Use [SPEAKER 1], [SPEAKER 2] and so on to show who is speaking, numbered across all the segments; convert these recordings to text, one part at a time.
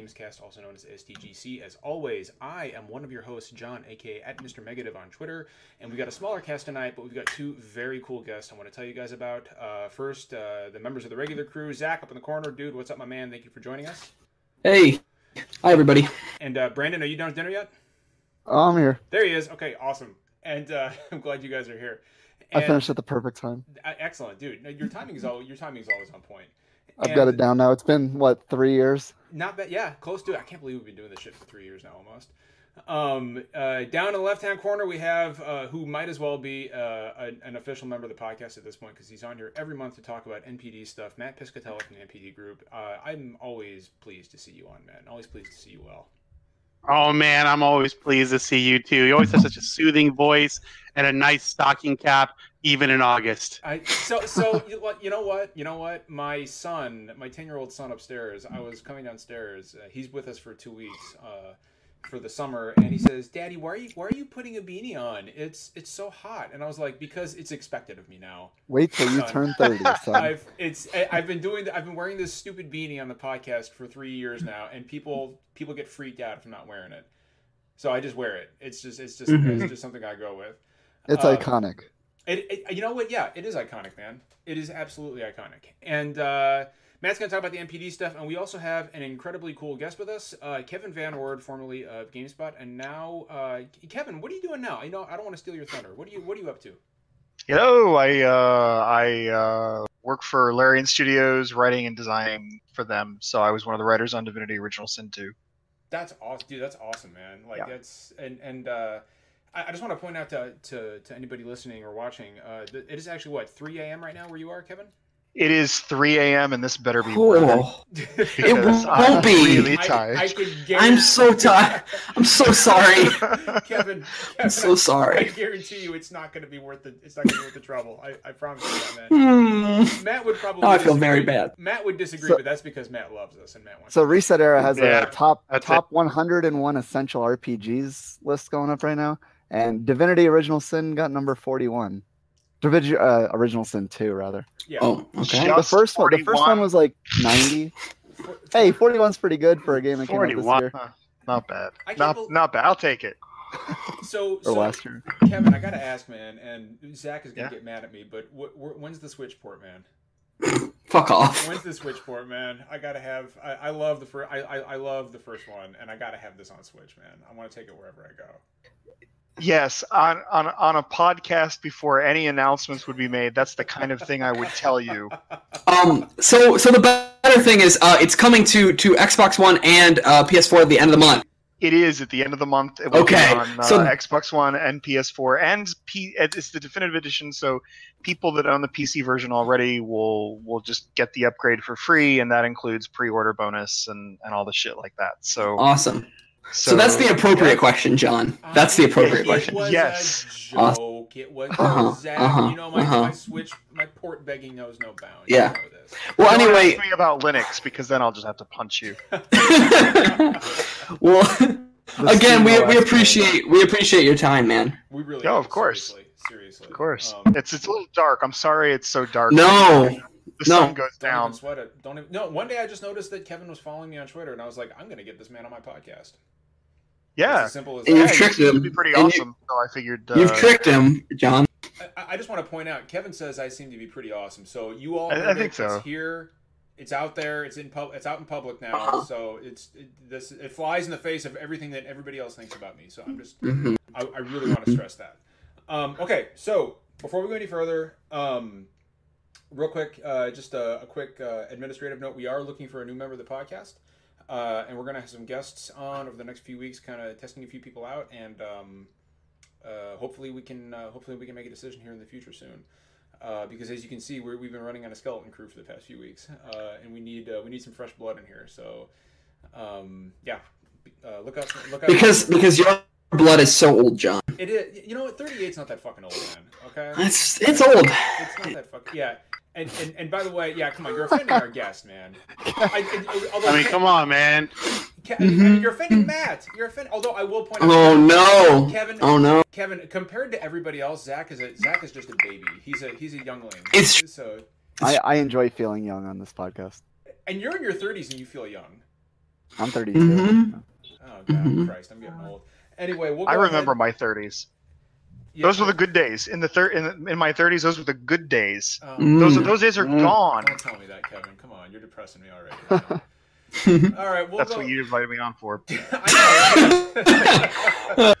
[SPEAKER 1] Gamescast, also known as STGC. As always, I am one of your hosts, John, aka at Mr. Megative on Twitter, and we've got a smaller cast tonight, but we've got two very cool guests I want to tell you guys about. Uh, first, uh, the members of the regular crew, Zach up in the corner, dude. What's up, my man? Thank you for joining us.
[SPEAKER 2] Hey, hi everybody.
[SPEAKER 1] And uh, Brandon, are you done with dinner yet?
[SPEAKER 3] Oh, I'm here.
[SPEAKER 1] There he is. Okay, awesome. And uh, I'm glad you guys are here.
[SPEAKER 3] I finished at the perfect time.
[SPEAKER 1] Uh, excellent, dude. Your timing is always your timing is always on point.
[SPEAKER 3] I've got it down now. It's been what three years?
[SPEAKER 1] Not bad. Yeah, close to it. I can't believe we've been doing this shit for three years now, almost. Um, uh, down in the left-hand corner, we have uh, who might as well be uh, an, an, official member of the podcast at this point because he's on here every month to talk about NPD stuff. Matt Piscatella from the NPD group. Uh, I'm always pleased to see you on, Matt. Always pleased to see you well.
[SPEAKER 4] Oh man, I'm always pleased to see you too. You always have such a soothing voice and a nice stocking cap, even in August.
[SPEAKER 1] I, so, so you know what? You know what? My son, my ten year old son upstairs. I was coming downstairs. Uh, he's with us for two weeks. Uh, for the summer and he says daddy why are you why are you putting a beanie on? It's it's so hot. And i was like because it's expected of me now.
[SPEAKER 3] Wait till you turn 30 son.
[SPEAKER 1] i've it's i've been doing i've been wearing this stupid beanie on the podcast for three years now and people people get freaked out if i'm not wearing it. So i just wear it. It's just it's just mm-hmm. it's just something i go with.
[SPEAKER 3] It's uh, iconic.
[SPEAKER 1] it, it, you know what? Yeah it is iconic man. It is absolutely iconic. And uh Matt's going to talk about the NPD stuff, and we also have an incredibly cool guest with us, uh, Kevin VanOrd, formerly of GameSpot, and now uh, Kevin, what are you doing now? You know, I don't want to steal your thunder. What are you What are you up to?
[SPEAKER 5] Hello, I uh, I uh, work for Larian Studios, writing and designing for them. So I was one of the writers on Divinity: Original Sin 2.
[SPEAKER 1] That's awesome, dude. That's awesome, man. Like yeah. that's and and. uh I just want to point out to, to, to anybody listening or watching, uh, it is actually what 3 a.m. right now where you are, Kevin.
[SPEAKER 5] It is 3 a.m. and this better be. Cool.
[SPEAKER 2] it won't I'm be. Really tired. I, I I'm so tired. I'm so sorry,
[SPEAKER 1] Kevin, Kevin.
[SPEAKER 2] I'm so sorry.
[SPEAKER 1] I guarantee you, it's not going to be worth the. It's not going to be worth the trouble. I, I promise you that, man. Mm. Matt would probably.
[SPEAKER 2] Oh, I feel very bad.
[SPEAKER 1] Matt would disagree, so, but that's because Matt loves us and Matt wants.
[SPEAKER 3] So ResetEra has yeah, a top top it. 101 essential RPGs list going up right now, and Divinity: Original Sin got number 41. Divinity uh, Original Sin 2, rather.
[SPEAKER 2] Yeah. Oh, okay.
[SPEAKER 3] the first 41. one, the first one was like 90. hey, 41's pretty good for a game that came out this year. Huh.
[SPEAKER 5] Not bad. Not believe... not bad. I'll take it.
[SPEAKER 1] So, so last year. Kevin, I gotta ask, man, and Zach is gonna yeah. get mad at me, but wh- wh- when's the Switch port, man?
[SPEAKER 2] Fuck off.
[SPEAKER 1] When's the Switch port, man? I gotta have. I, I love the first. I, I I love the first one, and I gotta have this on Switch, man. I want to take it wherever I go.
[SPEAKER 5] Yes, on, on on a podcast before any announcements would be made. That's the kind of thing I would tell you.
[SPEAKER 2] Um. So so the better thing is, uh, it's coming to to Xbox One and uh, PS4 at the end of the month.
[SPEAKER 5] It is at the end of the month. It will okay. on uh, so, Xbox One and PS4, and P- it's the definitive edition. So people that own the PC version already will will just get the upgrade for free, and that includes pre-order bonus and and all the shit like that. So
[SPEAKER 2] awesome. So, so, that's the appropriate yeah. question, John. That's the appropriate question.
[SPEAKER 1] Yes. a joke. It was uh-huh, uh-huh, you know my, uh-huh. my switch my port begging knows no bounds.
[SPEAKER 2] Yeah. Well,
[SPEAKER 5] Don't
[SPEAKER 2] anyway,
[SPEAKER 5] ask me about Linux because then I'll just have to punch you.
[SPEAKER 2] well, again, we, we appreciate we appreciate your time, man.
[SPEAKER 1] We really.
[SPEAKER 5] Oh, of course.
[SPEAKER 1] Seriously, seriously.
[SPEAKER 5] Of course. Um, it's it's a little dark. I'm sorry, it's so dark.
[SPEAKER 2] No.
[SPEAKER 5] The no. sun goes
[SPEAKER 1] Don't
[SPEAKER 5] down.
[SPEAKER 1] Even sweat it. Don't even, no. One day I just noticed that Kevin was following me on Twitter, and I was like, I'm gonna get this man on my podcast.
[SPEAKER 5] Yeah,
[SPEAKER 1] as simple as
[SPEAKER 2] and you've tricked him.
[SPEAKER 5] It'd be pretty awesome. You, so I figured uh,
[SPEAKER 2] you've tricked him, John.
[SPEAKER 1] I, I, just want to point out, Kevin says I seem to be pretty awesome. So you all,
[SPEAKER 5] I, I think so.
[SPEAKER 1] It's here, it's out there. It's in pub. It's out in public now. Uh-huh. So it's it, this. It flies in the face of everything that everybody else thinks about me. So I'm just. Mm-hmm. I, I, really want to stress that. Um, okay, so before we go any further, um, real quick, uh, just a, a quick uh, administrative note: we are looking for a new member of the podcast. Uh, and we're gonna have some guests on over the next few weeks, kind of testing a few people out, and um, uh, hopefully we can uh, hopefully we can make a decision here in the future soon. Uh, because as you can see, we have been running on a skeleton crew for the past few weeks, uh, and we need uh, we need some fresh blood in here. So, um, yeah, look up Look out!
[SPEAKER 2] Because because your blood is so old, John.
[SPEAKER 1] It is. You know what? Thirty eight's not that fucking old, man. Okay.
[SPEAKER 2] It's it's old.
[SPEAKER 1] It's not that fucking yeah. And, and, and by the way, yeah, come on, you're offending our guest, man. I,
[SPEAKER 4] I, I mean, come on, man.
[SPEAKER 1] Mm-hmm. You're offending Matt. You're offending. Although I will point out.
[SPEAKER 2] Oh no,
[SPEAKER 1] Kevin.
[SPEAKER 2] Oh no,
[SPEAKER 1] Kevin. Compared to everybody else, Zach is a Zach is just a baby. He's a he's a youngling.
[SPEAKER 2] It's
[SPEAKER 1] so.
[SPEAKER 3] I, I enjoy feeling young on this podcast.
[SPEAKER 1] And you're in your 30s and you feel young.
[SPEAKER 3] I'm 32. Mm-hmm.
[SPEAKER 1] Oh god, mm-hmm. Christ, I'm getting old. Anyway, we'll
[SPEAKER 5] I remember ahead. my 30s. Yeah. Those were the good days. In the thir- in, in my 30s, those were the good days. Um, those those days are mm. gone.
[SPEAKER 1] Don't tell me that, Kevin. Come on, you're depressing me already. All right, we'll
[SPEAKER 5] that's
[SPEAKER 1] go.
[SPEAKER 5] what you invited me on for.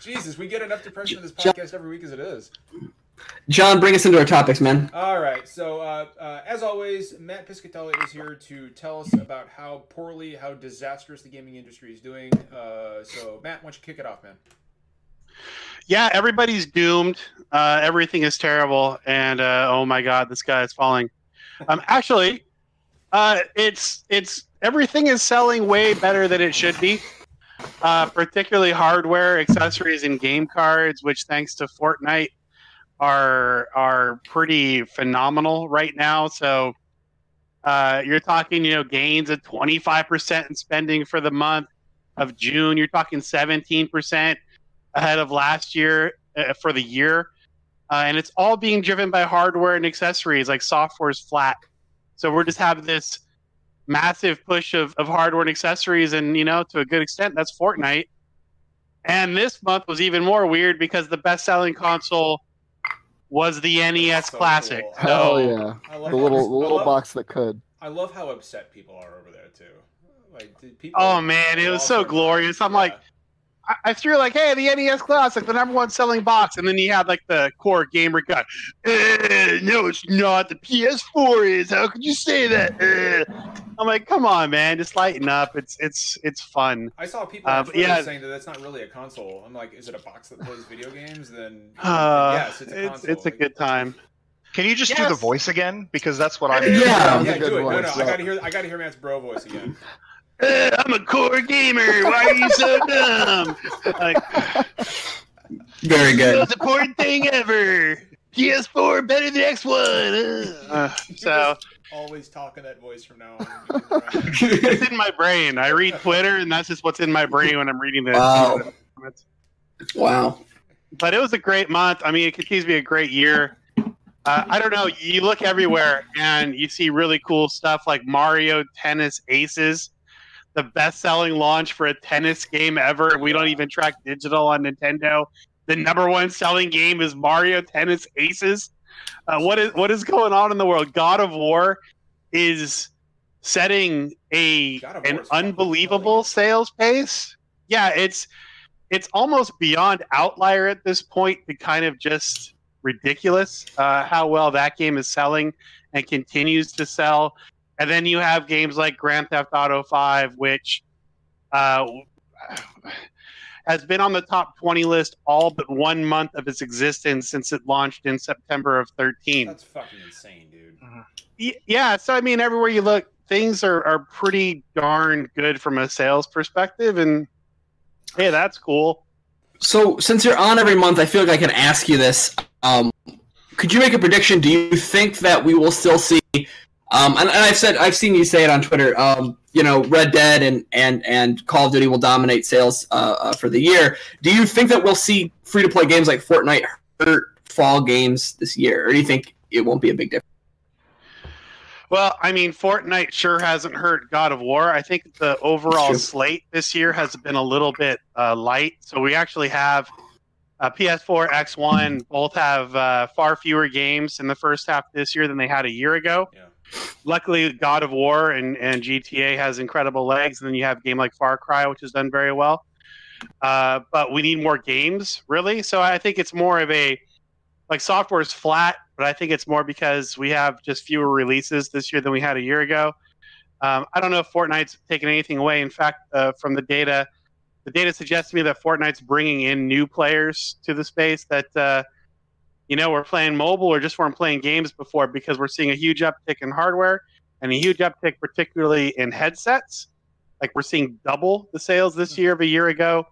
[SPEAKER 1] Jesus, we get enough depression in this podcast every week as it is.
[SPEAKER 2] John, bring us into our topics, man.
[SPEAKER 1] All right. So, uh, uh, as always, Matt Piscatella is here to tell us about how poorly, how disastrous the gaming industry is doing. Uh, so, Matt, why don't you kick it off, man?
[SPEAKER 4] Yeah, everybody's doomed. Uh, everything is terrible, and uh, oh my God, this guy is falling. Um, actually, uh, it's it's everything is selling way better than it should be. particularly hardware, accessories, and game cards, which thanks to Fortnite are are pretty phenomenal right now. So uh, you're talking, you know, gains of 25% in spending for the month of June. You're talking 17% ahead of last year uh, for the year. Uh, and it's all being driven by hardware and accessories, like software is flat. So we're just having this massive push of, of hardware and accessories. And, you know, to a good extent, that's Fortnite. And this month was even more weird because the best selling console was the NES so Classic. Cool.
[SPEAKER 3] Hell yeah! the little the little love, box that could.
[SPEAKER 1] I love how upset people are over there too. Like
[SPEAKER 4] people. Oh man, it was so glorious. I'm yeah. like, I, threw like, hey, the NES Classic, the number one selling box, and then you had like the core gamer guy. Uh, no, it's not. The PS4 is. How could you say that? Uh. I'm like, come on, man, just lighten up. It's it's it's fun.
[SPEAKER 1] I saw people uh, yeah. saying that that's not really a console. I'm like, is it a box that plays video games? Then uh, yes, it's a
[SPEAKER 4] console. It's, it's a good time.
[SPEAKER 5] Can you just yes. do the voice again? Because that's what I'm.
[SPEAKER 1] Yeah, yeah, yeah do it. Voice, no, no, I gotta hear. I gotta hear Matt's bro voice again.
[SPEAKER 4] Uh, I'm a core gamer. Why are you so dumb? Like,
[SPEAKER 2] Very good.
[SPEAKER 4] Most important thing ever. PS4 better than X1. Uh, so
[SPEAKER 1] always talking that voice from now
[SPEAKER 4] on. it's in my brain. I read Twitter, and that's just what's in my brain when I'm reading this.
[SPEAKER 2] Wow. Wow.
[SPEAKER 4] But it was a great month. I mean, it continues to be a great year. Uh, I don't know. You look everywhere, and you see really cool stuff like Mario Tennis Aces the best-selling launch for a tennis game ever. We don't even track digital on Nintendo. The number one selling game is Mario Tennis Aces. Uh, what is what is going on in the world? God of War is setting a an unbelievable sales pace. Yeah, it's it's almost beyond outlier at this point to kind of just ridiculous uh, how well that game is selling and continues to sell. And then you have games like Grand Theft Auto 5, which uh, has been on the top 20 list all but one month of its existence since it launched in September of 13.
[SPEAKER 1] That's fucking insane, dude. Uh-huh.
[SPEAKER 4] Yeah, so I mean, everywhere you look, things are, are pretty darn good from a sales perspective. And hey, that's cool.
[SPEAKER 2] So, since you're on every month, I feel like I can ask you this. Um, could you make a prediction? Do you think that we will still see um, and, and, I've said I've seen you say it on Twitter. Um, you know, Red Dead and and and Call of Duty will dominate sales uh, uh, for the year. Do you think that we'll see free to play games like Fortnite hurt fall games this year, or do you think it won't be a big difference?
[SPEAKER 4] Well, I mean, Fortnite sure hasn't hurt God of War. I think the overall slate this year has been a little bit uh, light. So we actually have uh, PS4, X1 both have uh, far fewer games in the first half this year than they had a year ago. Yeah luckily, God of War and, and GTA has incredible legs. And then you have a game like Far Cry, which has done very well. Uh, but we need more games, really. So I think it's more of a like software is flat, but I think it's more because we have just fewer releases this year than we had a year ago. Um, I don't know if Fortnite's taken anything away. In fact, uh, from the data, the data suggests to me that Fortnite's bringing in new players to the space that uh, you know, we're playing mobile or just weren't playing games before because we're seeing a huge uptick in hardware and a huge uptick, particularly in headsets. Like we're seeing double the sales this year of a year ago,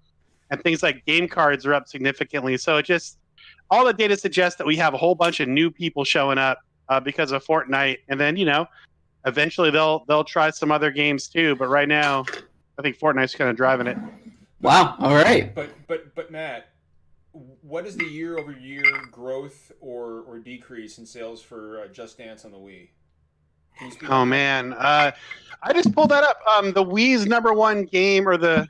[SPEAKER 4] and things like game cards are up significantly. So it just all the data suggests that we have a whole bunch of new people showing up uh, because of Fortnite, and then you know, eventually they'll they'll try some other games too. But right now, I think Fortnite's kind of driving it.
[SPEAKER 2] Wow. All right.
[SPEAKER 1] But but but Matt, what is the year over year growth or, or decrease in sales for uh, Just Dance on the Wii?
[SPEAKER 4] Oh man, uh, I just pulled that up. Um, the Wii's number one game, or the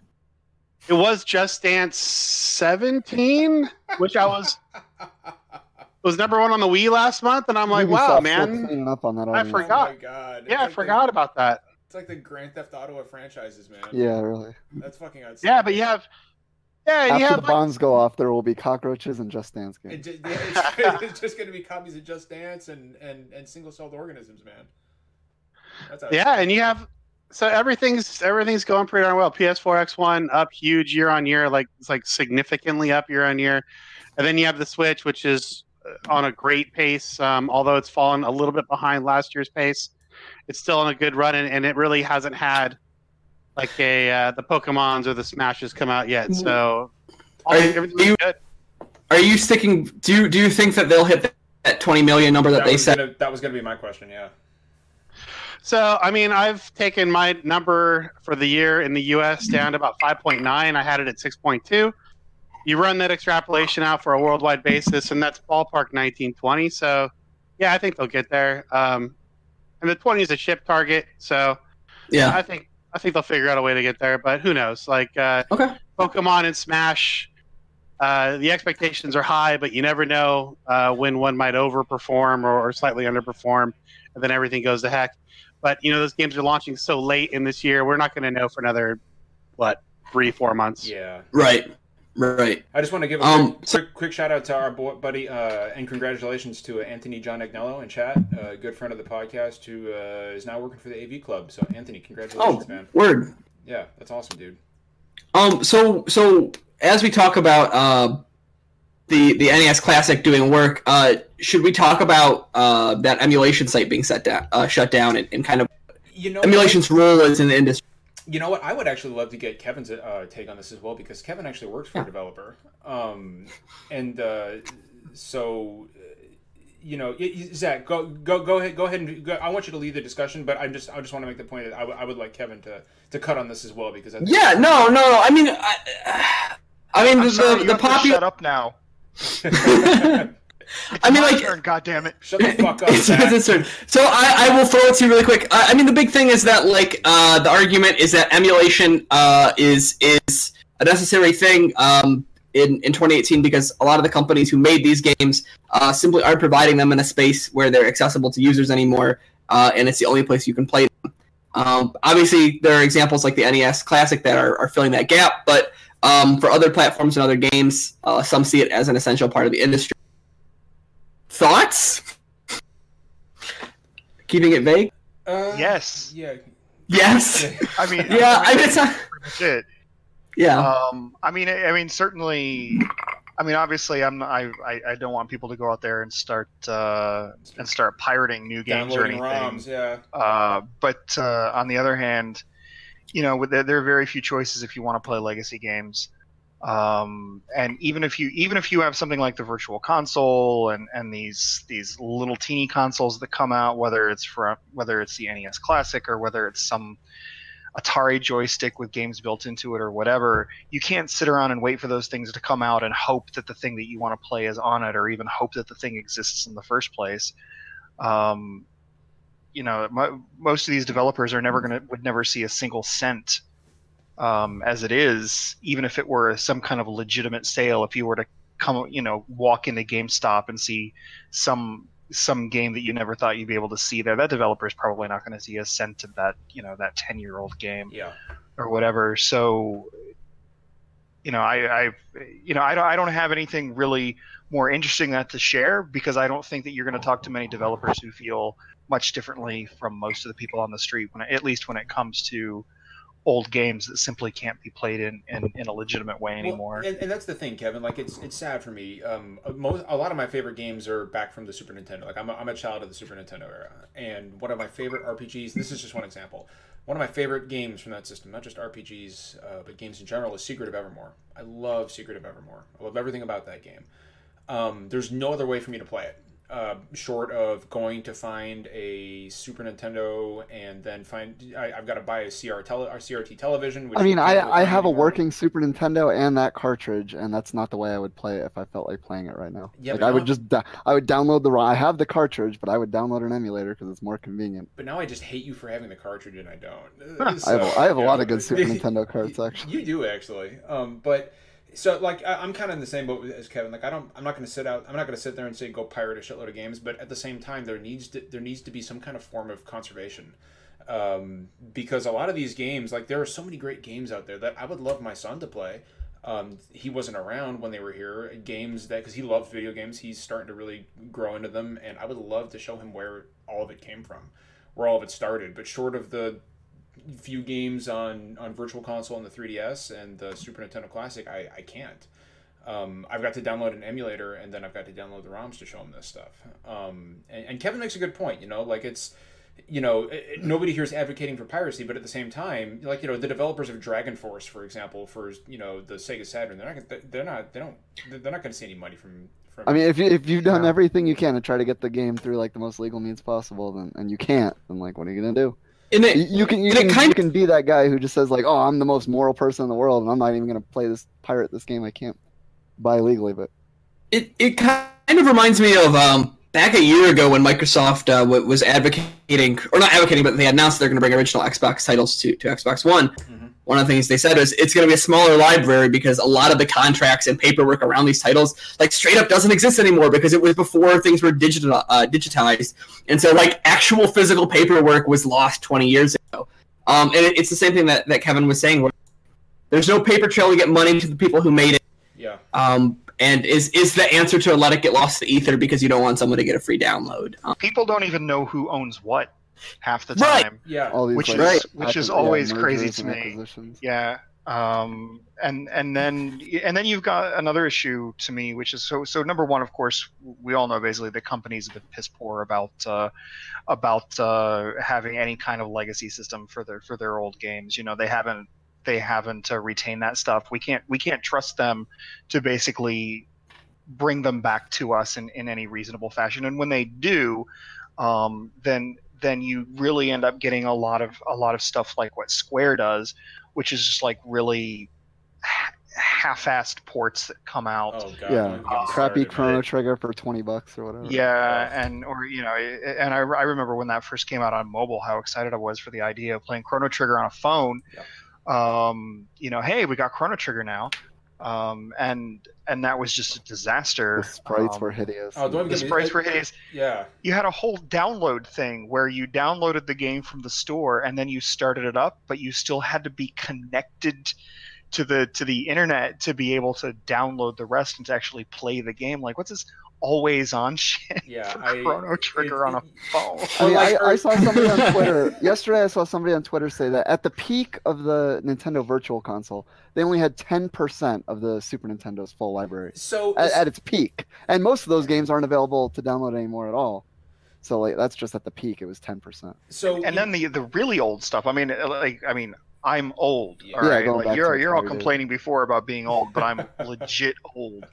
[SPEAKER 4] it was Just Dance 17, which I was was number one on the Wii last month, and I'm like, wow, man,
[SPEAKER 3] up on that
[SPEAKER 4] I forgot.
[SPEAKER 1] Oh my god!
[SPEAKER 4] Yeah,
[SPEAKER 1] It's
[SPEAKER 4] I forgot
[SPEAKER 1] the,
[SPEAKER 4] about that.
[SPEAKER 1] It's like the Grand Theft Auto of franchises, man.
[SPEAKER 3] Yeah, really.
[SPEAKER 1] That's fucking outstanding.
[SPEAKER 4] Yeah, but you have, yeah, and
[SPEAKER 3] After
[SPEAKER 4] you have
[SPEAKER 3] the
[SPEAKER 4] like,
[SPEAKER 3] bombs go off, there will be cockroaches and Just Dance games.
[SPEAKER 1] just, yeah, it's, it's just going to be copies of Just Dance and and and single celled organisms, man. That's
[SPEAKER 4] yeah, and you have so everything's everything's going pretty darn well. PS4 X1 up huge year on year, like it's like significantly up year on year, and then you have the Switch, which is uh, on a great pace. Um, although it's fallen a little bit behind last year's pace, it's still on a good run, and, and it really hasn't had like a uh, the Pokemon's or the Smashes come out yet. So all,
[SPEAKER 2] Are you-
[SPEAKER 4] good.
[SPEAKER 2] Are you sticking? Do you do you think that they'll hit that 20 million number that,
[SPEAKER 1] that
[SPEAKER 2] they said?
[SPEAKER 1] gonna, that was going to be my question. Yeah.
[SPEAKER 4] So, I mean, I've taken my number for the year in the US down to about 5.9. I had it at 6.2. You run that extrapolation out for a worldwide basis, and that's ballpark 1920. So, yeah, I think they'll get there. Um, and the 20 is a ship target, so
[SPEAKER 2] Yeah.
[SPEAKER 4] I think I think they'll figure out a way to get there. But who knows? Like uh,
[SPEAKER 2] Okay.
[SPEAKER 4] Pokemon and Smash, uh, the expectations are high, but you never know uh, when one might overperform or, or slightly underperform, and then everything goes to heck. But you know, those games are launching so late in this year. We're not going to know for another what three, four months.
[SPEAKER 1] Yeah.
[SPEAKER 2] Right. Right.
[SPEAKER 1] I just want to give a
[SPEAKER 2] Um,
[SPEAKER 1] quick, quick, quick shout out to our boy, buddy uh, and congratulations to uh, Anthony John Agnello in chat, a good friend of the podcast who uh, is now working for the AV Club. So Anthony, congratulations,
[SPEAKER 2] Oh,
[SPEAKER 1] man.
[SPEAKER 2] word.
[SPEAKER 1] Yeah, that's awesome, dude.
[SPEAKER 2] Um. So so as we talk about uh, the the NES Classic doing work, uh, should we talk about uh, that emulation site being set down, uh, shut down, and, and kind of
[SPEAKER 1] You know,
[SPEAKER 2] emulation's role is in the industry?
[SPEAKER 1] You know what? I would actually love to get Kevin's uh, take on this as well because Kevin actually works for a developer, um, and uh, so uh, you know, y- y- Zach, go go go ahead, go ahead and go, I want you to lead the discussion, but I'm just I just want to make the point that I, w- I would like Kevin to to cut on this as well because I think
[SPEAKER 2] Yeah. No. No. no. I mean, I, I mean
[SPEAKER 5] I'm
[SPEAKER 2] the
[SPEAKER 5] sorry,
[SPEAKER 2] the,
[SPEAKER 5] you
[SPEAKER 2] the popular.
[SPEAKER 5] shut up now. It's
[SPEAKER 2] I mean, like-
[SPEAKER 5] turn, God damn it.
[SPEAKER 1] Shut the fuck up,
[SPEAKER 2] It's- it's absurd. So I, I will throw it to you really quick. Uh, I mean, the big thing is that like uh, the argument is that emulation uh, is is a necessary thing um, in in 2018 because a lot of the companies who made these games uh, simply aren't providing them in a space where they're accessible to users anymore, uh, and it's the only place you can play them. Um, obviously, there are examples like the NES Classic that are, are filling that gap, but um, for other platforms and other games, uh, some see it as an essential part of the industry. Thoughts? Keeping it vague?
[SPEAKER 1] Uh,
[SPEAKER 5] Yes.
[SPEAKER 1] Yeah.
[SPEAKER 2] Yes.
[SPEAKER 5] I mean,
[SPEAKER 2] Yeah, I mean it's not.
[SPEAKER 5] pretty.
[SPEAKER 2] Yeah.
[SPEAKER 5] Um, I mean, I, I mean, certainly. I mean, obviously, I'm. I, I, I don't want people to go out there and start uh, and start pirating new games or
[SPEAKER 1] Downloading
[SPEAKER 5] anything.
[SPEAKER 1] ROMs, yeah.
[SPEAKER 5] Uh, but uh, on the other hand, you know, with- there, there are very few choices if you want to play legacy games. Um, and even if you even if you have something like the Virtual Console and, and these these little teeny consoles that come out, whether it's from whether it's the NES Classic or whether it's some Atari joystick with games built into it or whatever, you can't sit around and wait for those things to come out and hope that the thing that you want to play is on it or even hope that the thing exists in the first place. Um, you know, mo- most of these developers are never gonna would never see a single cent um, as it is, even if it were some kind of legitimate sale. If you were to come, you know, walk into GameStop and see some some game that you never thought you'd be able to see there, that developer is probably not going to see a cent of that, you know, that ten year old game
[SPEAKER 1] Yeah.
[SPEAKER 5] or whatever. So, you know, I, I, you know, I don't, I don't have anything really more interesting that to share because I don't think that you're going to talk to many developers who feel much differently from most of the people on the street when, at least when it comes to old games that simply can't be played in, in, in a legitimate way anymore.
[SPEAKER 1] Well, and, and that's the thing, Kevin. Like it's it's sad for me. Um, most a lot of my favorite games are back from the Super Nintendo. Like I'm a, I'm a child of the Super Nintendo era, and one of my favorite RPGs. This is just one example. One of my favorite games from that system, not just RPGs, uh, but games in general, is Secret of Evermore. I love Secret of Evermore. I love everything about that game. Um, there's no other way for me to play it. Uh, short of going to find a Super Nintendo and then find I, have got to buy a CR tele, or CRT television.
[SPEAKER 3] I mean, I I have a working Super Nintendo and that cartridge, and that's not the way I would play it if I felt like playing it right now. Yeah, like I would just I would download the I have the cartridge, but I would download an emulator because it's more convenient.
[SPEAKER 1] But now I just hate you for having the cartridge and I don't.
[SPEAKER 3] So, I have, I have a lot of good Super Nintendo cards actually.
[SPEAKER 1] You do actually, um, but so like I, am kind of in the same boat as Kevin. Like I don't, I'm not going to sit out. I'm not going to sit there and say go pirate a shitload of games. But at the same time, there needs to there needs to be some kind of form of conservation, um, because a lot of these games, like there are so many great games out there that I would love my son to play. Um, he wasn't around when they were here. Games that because he loves video games, he's starting to really grow into them, and I would love to show him where all of it came from, where all of it started. But short of the few games on on Virtual Console and the 3DS and the Super Nintendo Classic, I, I can't. Um, I've got to download an emulator and then I've got to download the ROMs to show them this stuff. Um, and, and, Kevin makes a good point. You know, like it's, you know, it, nobody here is advocating for piracy, but at the same time, like you know, the developers of Dragon Force, for example, for you know the Sega Saturn, they're not they're not they don't they're not going to see any money from. from
[SPEAKER 3] I mean, if you if you've done everything you can to try to get the game through like the most legal means possible, then and you can't, then like what are you gonna do? And it, you can you, can, you can be that guy who just says like, "Oh, I'm the most moral person in the world, and I'm not even going to play this pirate this game. I can't buy legally." But
[SPEAKER 2] it it kind of reminds me of um, back a year ago when Microsoft uh, was advocating, or not advocating, but they announced they're going to bring original Xbox titles to to Xbox One. Mm-hmm one of the things they said was it's going to be a smaller library because a lot of the contracts and paperwork around these titles, like straight up, doesn't exist anymore because it was before things were digital uh, digitized, and so like actual physical paperwork was lost 20 years ago. Um, and it, it's the same thing that, that Kevin was saying. Where there's no paper trail to get money to the people who made it.
[SPEAKER 1] Yeah.
[SPEAKER 2] Um, and is is the answer to let it get lost to ether because you don't want someone to get a free download.
[SPEAKER 5] Um, people don't even know who owns what half the time.
[SPEAKER 1] Right. Yeah.
[SPEAKER 5] which like, is right. which is always yeah, crazy to me. Yeah. Um, and and then and then you've got another issue to me, which is so so. Number one, of course, we all know basically the companies have been piss poor about uh, about uh, having any kind of legacy system for their for their old games. You know, they haven't they haven't uh, retained that stuff. We can't we can't trust them to basically bring them back to us in, in any reasonable fashion. And when they do, um, then then you really end up getting a lot of a lot of stuff like what Square does, which is just like really half-assed ports that come out.
[SPEAKER 3] Oh, God, yeah, uh, crappy Chrono Trigger for twenty bucks or whatever.
[SPEAKER 5] Yeah, and or you know, and I, I remember when that first came out on mobile, how excited I was for the idea of playing Chrono Trigger on a phone. Yep. Um, you know, hey, we got Chrono Trigger now um, and and that was just a disaster.
[SPEAKER 3] The sprites
[SPEAKER 5] um,
[SPEAKER 3] were hideous.
[SPEAKER 5] Oh, the sprites were hideous.
[SPEAKER 1] Yeah.
[SPEAKER 5] You had a whole download thing where you downloaded the game from the store and then you started it up, but you still had to be connected to the to the internet to be able to download the rest and to actually play the game. Like, what's this always on shit
[SPEAKER 1] yeah,
[SPEAKER 5] for I, Chrono Trigger it, on a phone.
[SPEAKER 3] I mean, I, I, saw somebody on Twitter yesterday. I saw somebody on Twitter say that at the peak of the Nintendo Virtual Console, they only had ten percent of the Super Nintendo's full library.
[SPEAKER 1] So
[SPEAKER 3] at, at, its peak, and most of those games aren't available to download anymore at all. So like that's just at the peak. It was ten percent.
[SPEAKER 1] So
[SPEAKER 5] and then the the really old stuff. I mean, like I mean, I'm old. All right, yeah, like you're you're all complaining before about being old, but I'm legit old,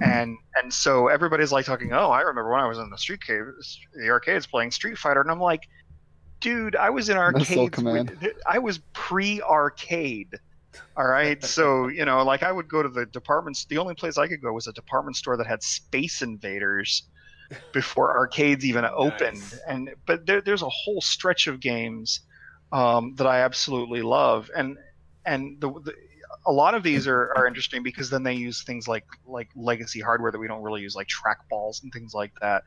[SPEAKER 5] and and so everybody's like talking. Oh, I remember when I was in the street cave, the arcades playing Street Fighter, and I'm like, dude, I was in arcades. With, I was pre-arcade. All right, so you know, like I would go to the departments. The only place I could go was a department store that had Space Invaders before arcades even opened, nice. and but there, there's a whole stretch of games um, that I absolutely love, and and the, the a lot of these are, are interesting because then they use things like like legacy hardware that we don't really use, like trackballs and things like that,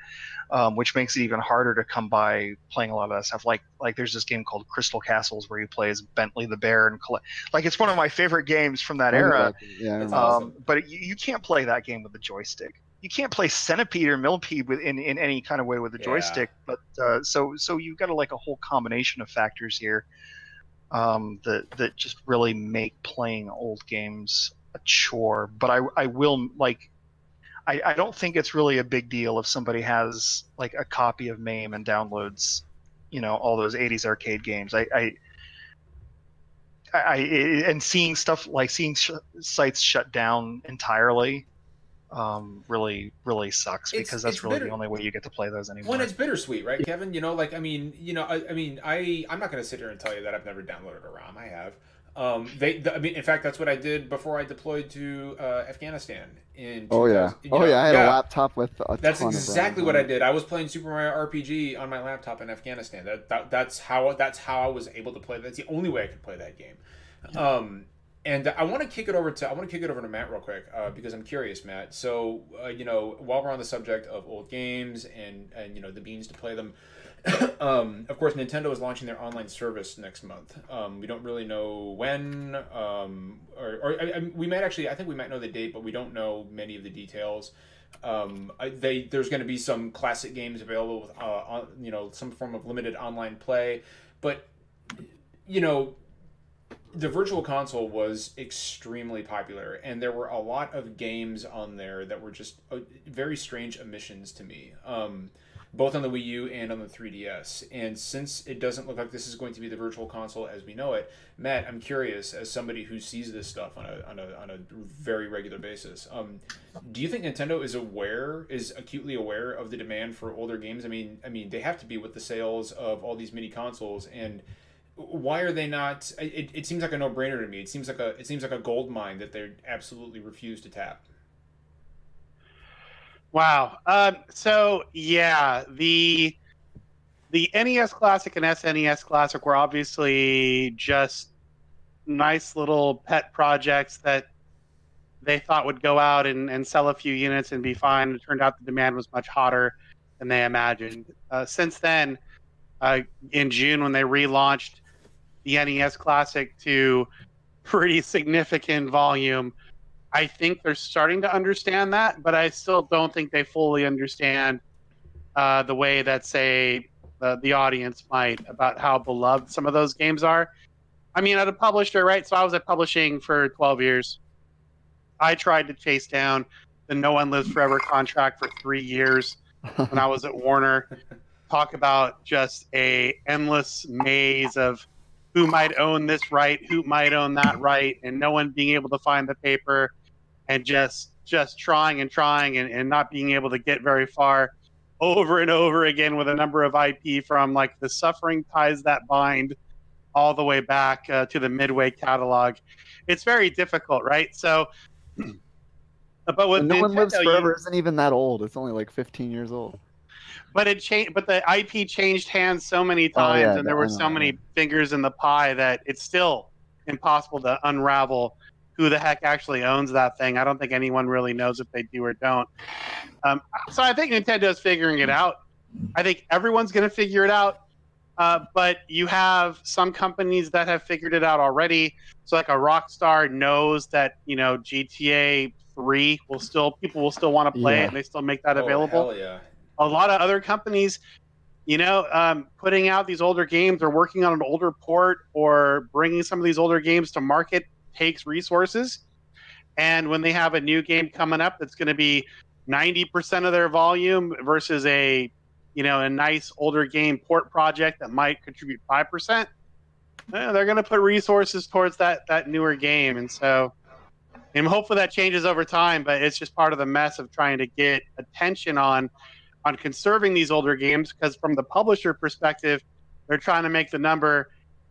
[SPEAKER 5] um, which makes it even harder to come by playing a lot of that stuff. Like like there's this game called Crystal Castles where you play as Bentley the Bear and collect. Like it's one of my favorite games from that era.
[SPEAKER 3] Yeah, um, awesome.
[SPEAKER 5] but you, you can't play that game with a joystick you can't play centipede or millipede with, in, in any kind of way with a joystick. Yeah. But uh, so so you've got a, like a whole combination of factors here um, that that just really make playing old games a chore. But I I will like. I, I don't think it's really a big deal if somebody has like a copy of MAME and downloads, you know, all those '80s arcade games. I, I I, and seeing stuff like seeing sh- sites shut down entirely um, really really sucks because it's, that's it's really bitter. the only way you get to play those anymore.
[SPEAKER 1] When it's bittersweet, right, Kevin? You know, like I mean, you know, I, I mean, I I'm not going to sit here and tell you that I've never downloaded a ROM. I have. Um, they, the, I mean, in fact, that's what I did before I deployed to uh, Afghanistan. In
[SPEAKER 3] oh yeah, oh know, yeah, I had yeah. a laptop with. A
[SPEAKER 1] that's exactly what I did. I was playing Super Mario RPG on my laptop in Afghanistan. That, that that's how that's how I was able to play. That's the only way I could play that game. Um, and I want to kick it over to I want to kick it over to Matt real quick uh, because I'm curious, Matt. So uh, you know, while we're on the subject of old games and and you know the beans to play them, um, of course, Nintendo is launching their online service next month. Um, we don't really know when, um, or, or I, I, we might actually. I think we might know the date, but we don't know many of the details. Um, I, they there's going to be some classic games available with, uh, on, you know, some form of limited online play, but you know, the virtual console was extremely popular and there were a lot of games on there that were just uh, very strange omissions to me um, both on the Wii U and on the 3DS. And since it doesn't look like this is going to be the virtual console as we know it, Matt, I'm curious, as somebody who sees this stuff on a, on a, on a very regular basis, um, do you think Nintendo is aware, is acutely aware of the demand for older games? I mean, I mean, they have to be with the sales of all these mini consoles and why are they not it, it seems like a no-brainer to me it seems like a it seems like a gold mine that they absolutely refuse to tap
[SPEAKER 4] Wow. Um, so yeah, the the NES Classic and SNES Classic were obviously just nice little pet projects that they thought would go out and, and sell a few units and be fine. It turned out the demand was much hotter than they imagined. Uh, since then, uh, in June when they relaunched the NES Classic to pretty significant volume, I think they're starting to understand that, but I still don't think they fully understand uh, the way that, say, the, the audience might about how beloved some of those games are. I mean, at a publisher, right? So I was at publishing for 12 years. I tried to chase down the No One Lives Forever contract for three years when I was at Warner. Talk about just a endless maze of who might own this right, who might own that right, and no one being able to find the paper and just just trying and trying and, and not being able to get very far over and over again with a number of IP from like the suffering ties that bind all the way back uh, to the midway catalog. It's very difficult, right? So,
[SPEAKER 3] but with no Nintendo, one lives forever you, isn't even that old. It's only like 15 years old.
[SPEAKER 4] But it changed. But the IP changed hands so many times, oh, yeah, and there were so many fingers in the pie that it's still impossible to unravel who the heck actually owns that thing. I don't think anyone really knows if they do or don't. Um, so I think Nintendo's figuring it out. I think everyone's going to figure it out. Uh, but you have some companies that have figured it out already. So like a Rockstar knows that you know GTA three will still people will still want to play yeah. it, and they still make that available. oh, available.
[SPEAKER 1] yeah.
[SPEAKER 4] A lot of other companies, you know, um, putting out these older games or working on an older port or bringing some of these older games to market takes resources. And when they have a new game coming up that's going to be 90% of their volume versus a you know a nice older game port project that might contribute 5%, eh, they're going to put resources towards that that newer game. And so and hopefully that changes over time, but it's just part of the mess of trying to get attention on on conserving these older games because from the publisher perspective, they're trying to make the number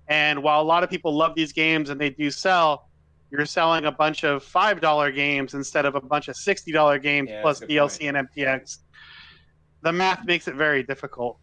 [SPEAKER 4] and while a lot of people love these games and they do sell, you're selling a bunch of five dollar games instead of a bunch of sixty dollar games yeah, plus DLC point. and MTX. The math makes it very difficult.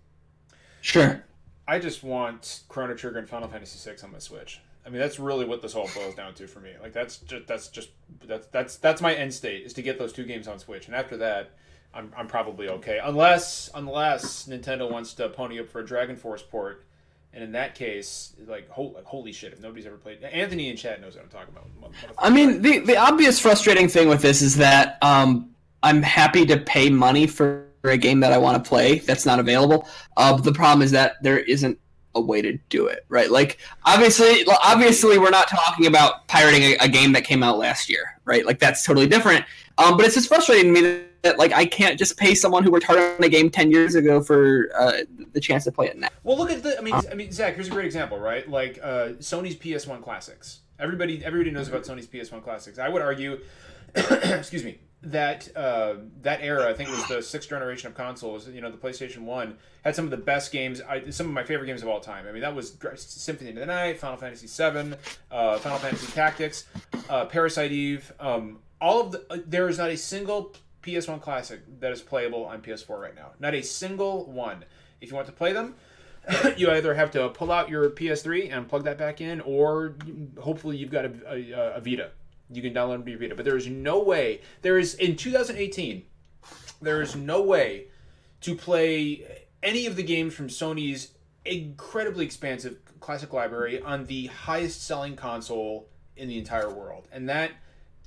[SPEAKER 2] Sure.
[SPEAKER 1] I just want Chrono Trigger and Final Fantasy VI on my Switch. I mean, that's really what this all boils down to for me. Like that's just that's just that's that's that's my end state is to get those two games on Switch, and after that, I'm I'm probably okay. Unless unless Nintendo wants to pony up for a Dragon Force port and in that case, like, holy, like, holy shit, if nobody's ever played, Anthony in chat knows what I'm talking about.
[SPEAKER 2] I mean, the the obvious frustrating thing with this is that um, I'm happy to pay money for a game that I want to play that's not available. Uh, the problem is that there isn't a way to do it, right? Like, obviously, obviously, we're not talking about pirating a, a game that came out last year, right? Like, that's totally different. Um, but it's just frustrating to me that like I can't just pay someone who worked hard on a game ten years ago for uh, the chance to play it now.
[SPEAKER 1] Well, look at the. I mean, I mean, Zach. Here's a great example, right? Like uh, Sony's PS1 classics. Everybody, everybody knows about Sony's PS1 classics. I would argue, excuse me, that uh, that era, I think it was the sixth generation of consoles. You know, the PlayStation One had some of the best games. I, some of my favorite games of all time. I mean, that was Symphony of the Night, Final Fantasy VII, uh, Final Fantasy Tactics, uh, Parasite Eve. Um, all of the uh, there is not a single PS1 classic that is playable on PS4 right now. Not a single one. If you want to play them, you either have to pull out your PS3 and plug that back in, or hopefully you've got a, a, a Vita you can download your Vita. But there is no way. There is in 2018. There is no way to play any of the games from Sony's incredibly expansive classic library on the highest selling console in the entire world, and that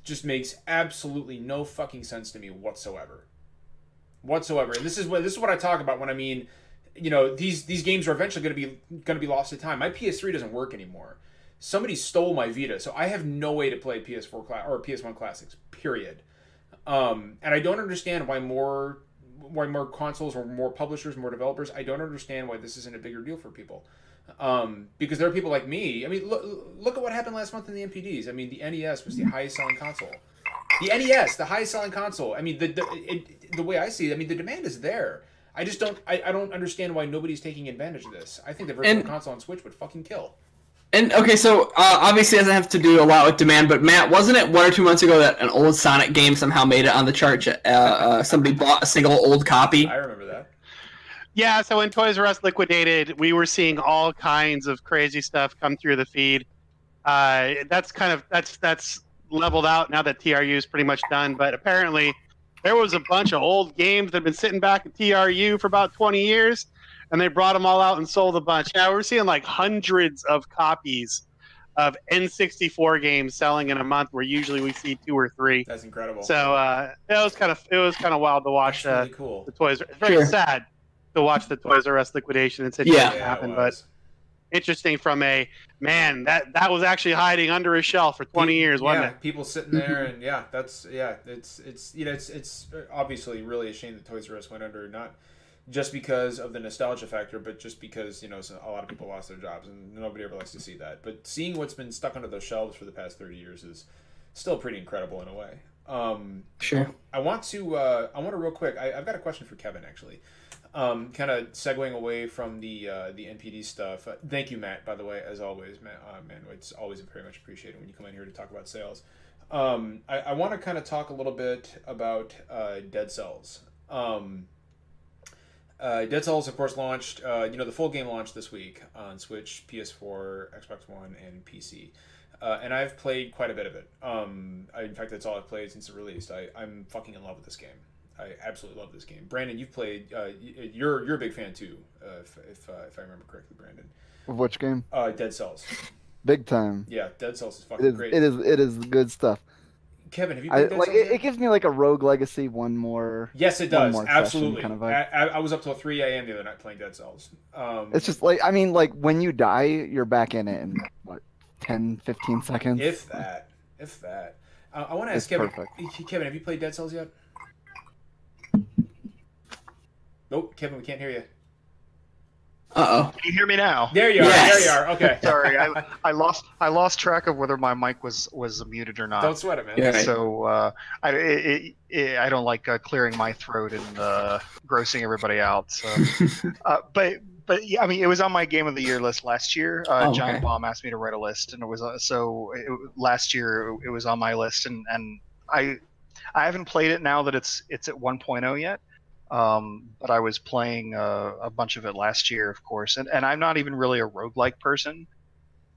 [SPEAKER 1] just makes absolutely no fucking sense to me whatsoever. Whatsoever. And this is what this is what I talk about when I mean, you know, these these games are eventually going to be going to be lost to time. My PS3 doesn't work anymore somebody stole my Vita, so I have no way to play PS4 cla- or PS1 classics. Period. Um, and I don't understand why more why more consoles or more publishers, more developers. I don't understand why this isn't a bigger deal for people. Um, because there are people like me. I mean, look, look at what happened last month in the NPDs. I mean, the NES was the highest selling console. The NES, the highest selling console. I mean, the the, it, the way I see it, I mean, the demand is there. I just don't. I, I don't understand why nobody's taking advantage of this. I think the virtual and, console on Switch would fucking kill.
[SPEAKER 2] And okay, so uh, obviously it doesn't have to do a lot with demand, but Matt, wasn't it one or two months ago that an old Sonic game somehow made it on the chart? Uh, uh, somebody bought a single old copy.
[SPEAKER 1] I remember that.
[SPEAKER 4] Yeah, so when Toys R Us liquidated, we were seeing all kinds of crazy stuff come through the feed. Uh, that's kind of that's that's leveled out now that TRU is pretty much done. But apparently, there was a bunch of old games that have been sitting back at TRU for about 20 years and they brought them all out and sold a bunch. Now we're seeing like hundreds of copies of N64 games selling in a month, where usually we see two or three.
[SPEAKER 1] That's incredible.
[SPEAKER 4] So uh, it was kind of it was kind of wild to watch.
[SPEAKER 1] That's really uh, cool.
[SPEAKER 4] The toys. It's very sure. sad to watch the Toys R Us liquidation and situation yeah, happen, but interesting from a man that that was actually hiding under a shelf for 20 years wasn't
[SPEAKER 1] yeah,
[SPEAKER 4] it
[SPEAKER 1] people sitting there and yeah that's yeah it's it's you know it's it's obviously really a shame that toys r us went under not just because of the nostalgia factor, but just because you know a lot of people lost their jobs, and nobody ever likes to see that. But seeing what's been stuck under those shelves for the past thirty years is still pretty incredible in a way. Um,
[SPEAKER 2] sure.
[SPEAKER 1] I want to. Uh, I want to real quick. I, have got a question for Kevin actually. Um, kind of segueing away from the uh, the NPD stuff. Uh, thank you, Matt. By the way, as always, Matt. Uh, man, it's always very much appreciated when you come in here to talk about sales. Um, I, I want to kind of talk a little bit about uh, Dead Cells. Um, uh, Dead Cells, of course, launched. Uh, you know, the full game launched this week on Switch, PS4, Xbox One, and PC. And I've played quite a bit of it. Um, I, in fact, that's all I've played since it released. I, I'm fucking in love with this game. I absolutely love this game. Brandon, you've played. Uh, you're you're a big fan too, uh, if if, uh, if I remember correctly, Brandon.
[SPEAKER 3] Of which game?
[SPEAKER 1] Uh, Dead Cells.
[SPEAKER 3] Big time.
[SPEAKER 1] Yeah, Dead Cells is fucking
[SPEAKER 3] it is,
[SPEAKER 1] great.
[SPEAKER 3] It is it is good stuff.
[SPEAKER 1] Kevin, have you played I,
[SPEAKER 3] like it, it, gives me like a Rogue Legacy one more.
[SPEAKER 1] Yes, it does. Absolutely. Kind of I, I, was up till three a.m. the other night playing Dead Cells. Um,
[SPEAKER 3] it's just like I mean, like when you die, you're back in it in what 10, 15 seconds.
[SPEAKER 1] If that, if that. I want to ask Kevin. Perfect. Kevin, have you played Dead Cells yet? Nope, Kevin, we can't hear you.
[SPEAKER 2] Uh oh.
[SPEAKER 5] Can you hear me now?
[SPEAKER 1] There you are. Yes. There you are. Okay.
[SPEAKER 5] Sorry, I, I lost I lost track of whether my mic was was muted or not.
[SPEAKER 1] Don't sweat it, man.
[SPEAKER 5] Yeah. So uh, I it, it, I don't like uh, clearing my throat and uh, grossing everybody out. So, uh, but but yeah, I mean, it was on my game of the year list last year. Uh, oh, Giant Bomb asked me to write a list, and it was uh, so it, last year it was on my list, and and I I haven't played it now that it's it's at 1.0 yet. Um, but I was playing uh, a bunch of it last year, of course, and, and I'm not even really a roguelike person.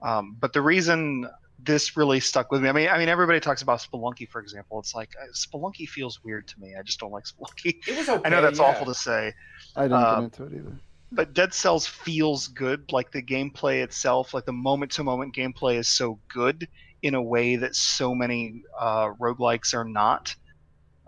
[SPEAKER 5] Um, but the reason this really stuck with me, I mean, I mean, everybody talks about Spelunky, for example. It's like uh, Spelunky feels weird to me. I just don't like Spelunky.
[SPEAKER 1] It was okay,
[SPEAKER 5] I know that's
[SPEAKER 1] yeah.
[SPEAKER 5] awful to say.
[SPEAKER 3] I didn't uh, get into it either.
[SPEAKER 5] But Dead Cells feels good. Like the gameplay itself, like the moment-to-moment gameplay is so good in a way that so many uh, roguelikes are not.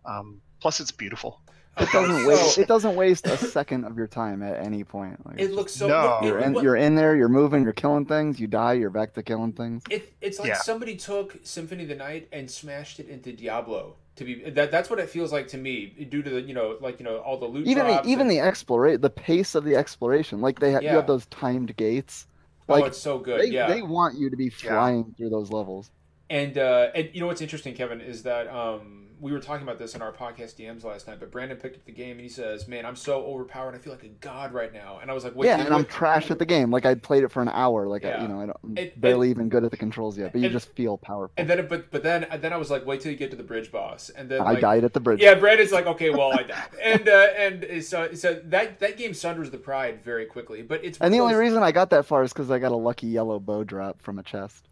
[SPEAKER 5] Um, plus, it's beautiful.
[SPEAKER 3] It doesn't waste. It doesn't waste a second of your time at any point.
[SPEAKER 1] Like, it looks so.
[SPEAKER 5] No.
[SPEAKER 3] You're in. You're in there. You're moving. You're killing things. You die. You're back to killing things.
[SPEAKER 1] It, it's like yeah. somebody took Symphony of the Night and smashed it into Diablo. To be that, that's what it feels like to me, due to the you know like you know all the loot.
[SPEAKER 3] Even
[SPEAKER 1] the,
[SPEAKER 3] even and... the exploration, the pace of the exploration. Like they have, yeah. you have those timed gates.
[SPEAKER 1] Oh, like, oh, it's so good.
[SPEAKER 3] They,
[SPEAKER 1] yeah,
[SPEAKER 3] they want you to be flying yeah. through those levels
[SPEAKER 1] And uh, and you know what's interesting, Kevin, is that um, we were talking about this in our podcast DMs last night. But Brandon picked up the game and he says, "Man, I'm so overpowered. I feel like a god right now." And I was like,
[SPEAKER 3] "Yeah," and I'm trash at the game. Like I played it for an hour. Like yeah. I, you know, I don't, it, barely even good at the controls yet. But you just feel powerful.
[SPEAKER 1] And then, but but then then I was like, "Wait till you get to the bridge boss." And then
[SPEAKER 3] I
[SPEAKER 1] like,
[SPEAKER 3] died at the bridge.
[SPEAKER 1] Yeah, Brandon's like, "Okay, well, I died." and uh, and so so that that game sunders the pride very quickly. But it's
[SPEAKER 3] and the only reason I got that far is because I got a lucky yellow bow drop from a chest.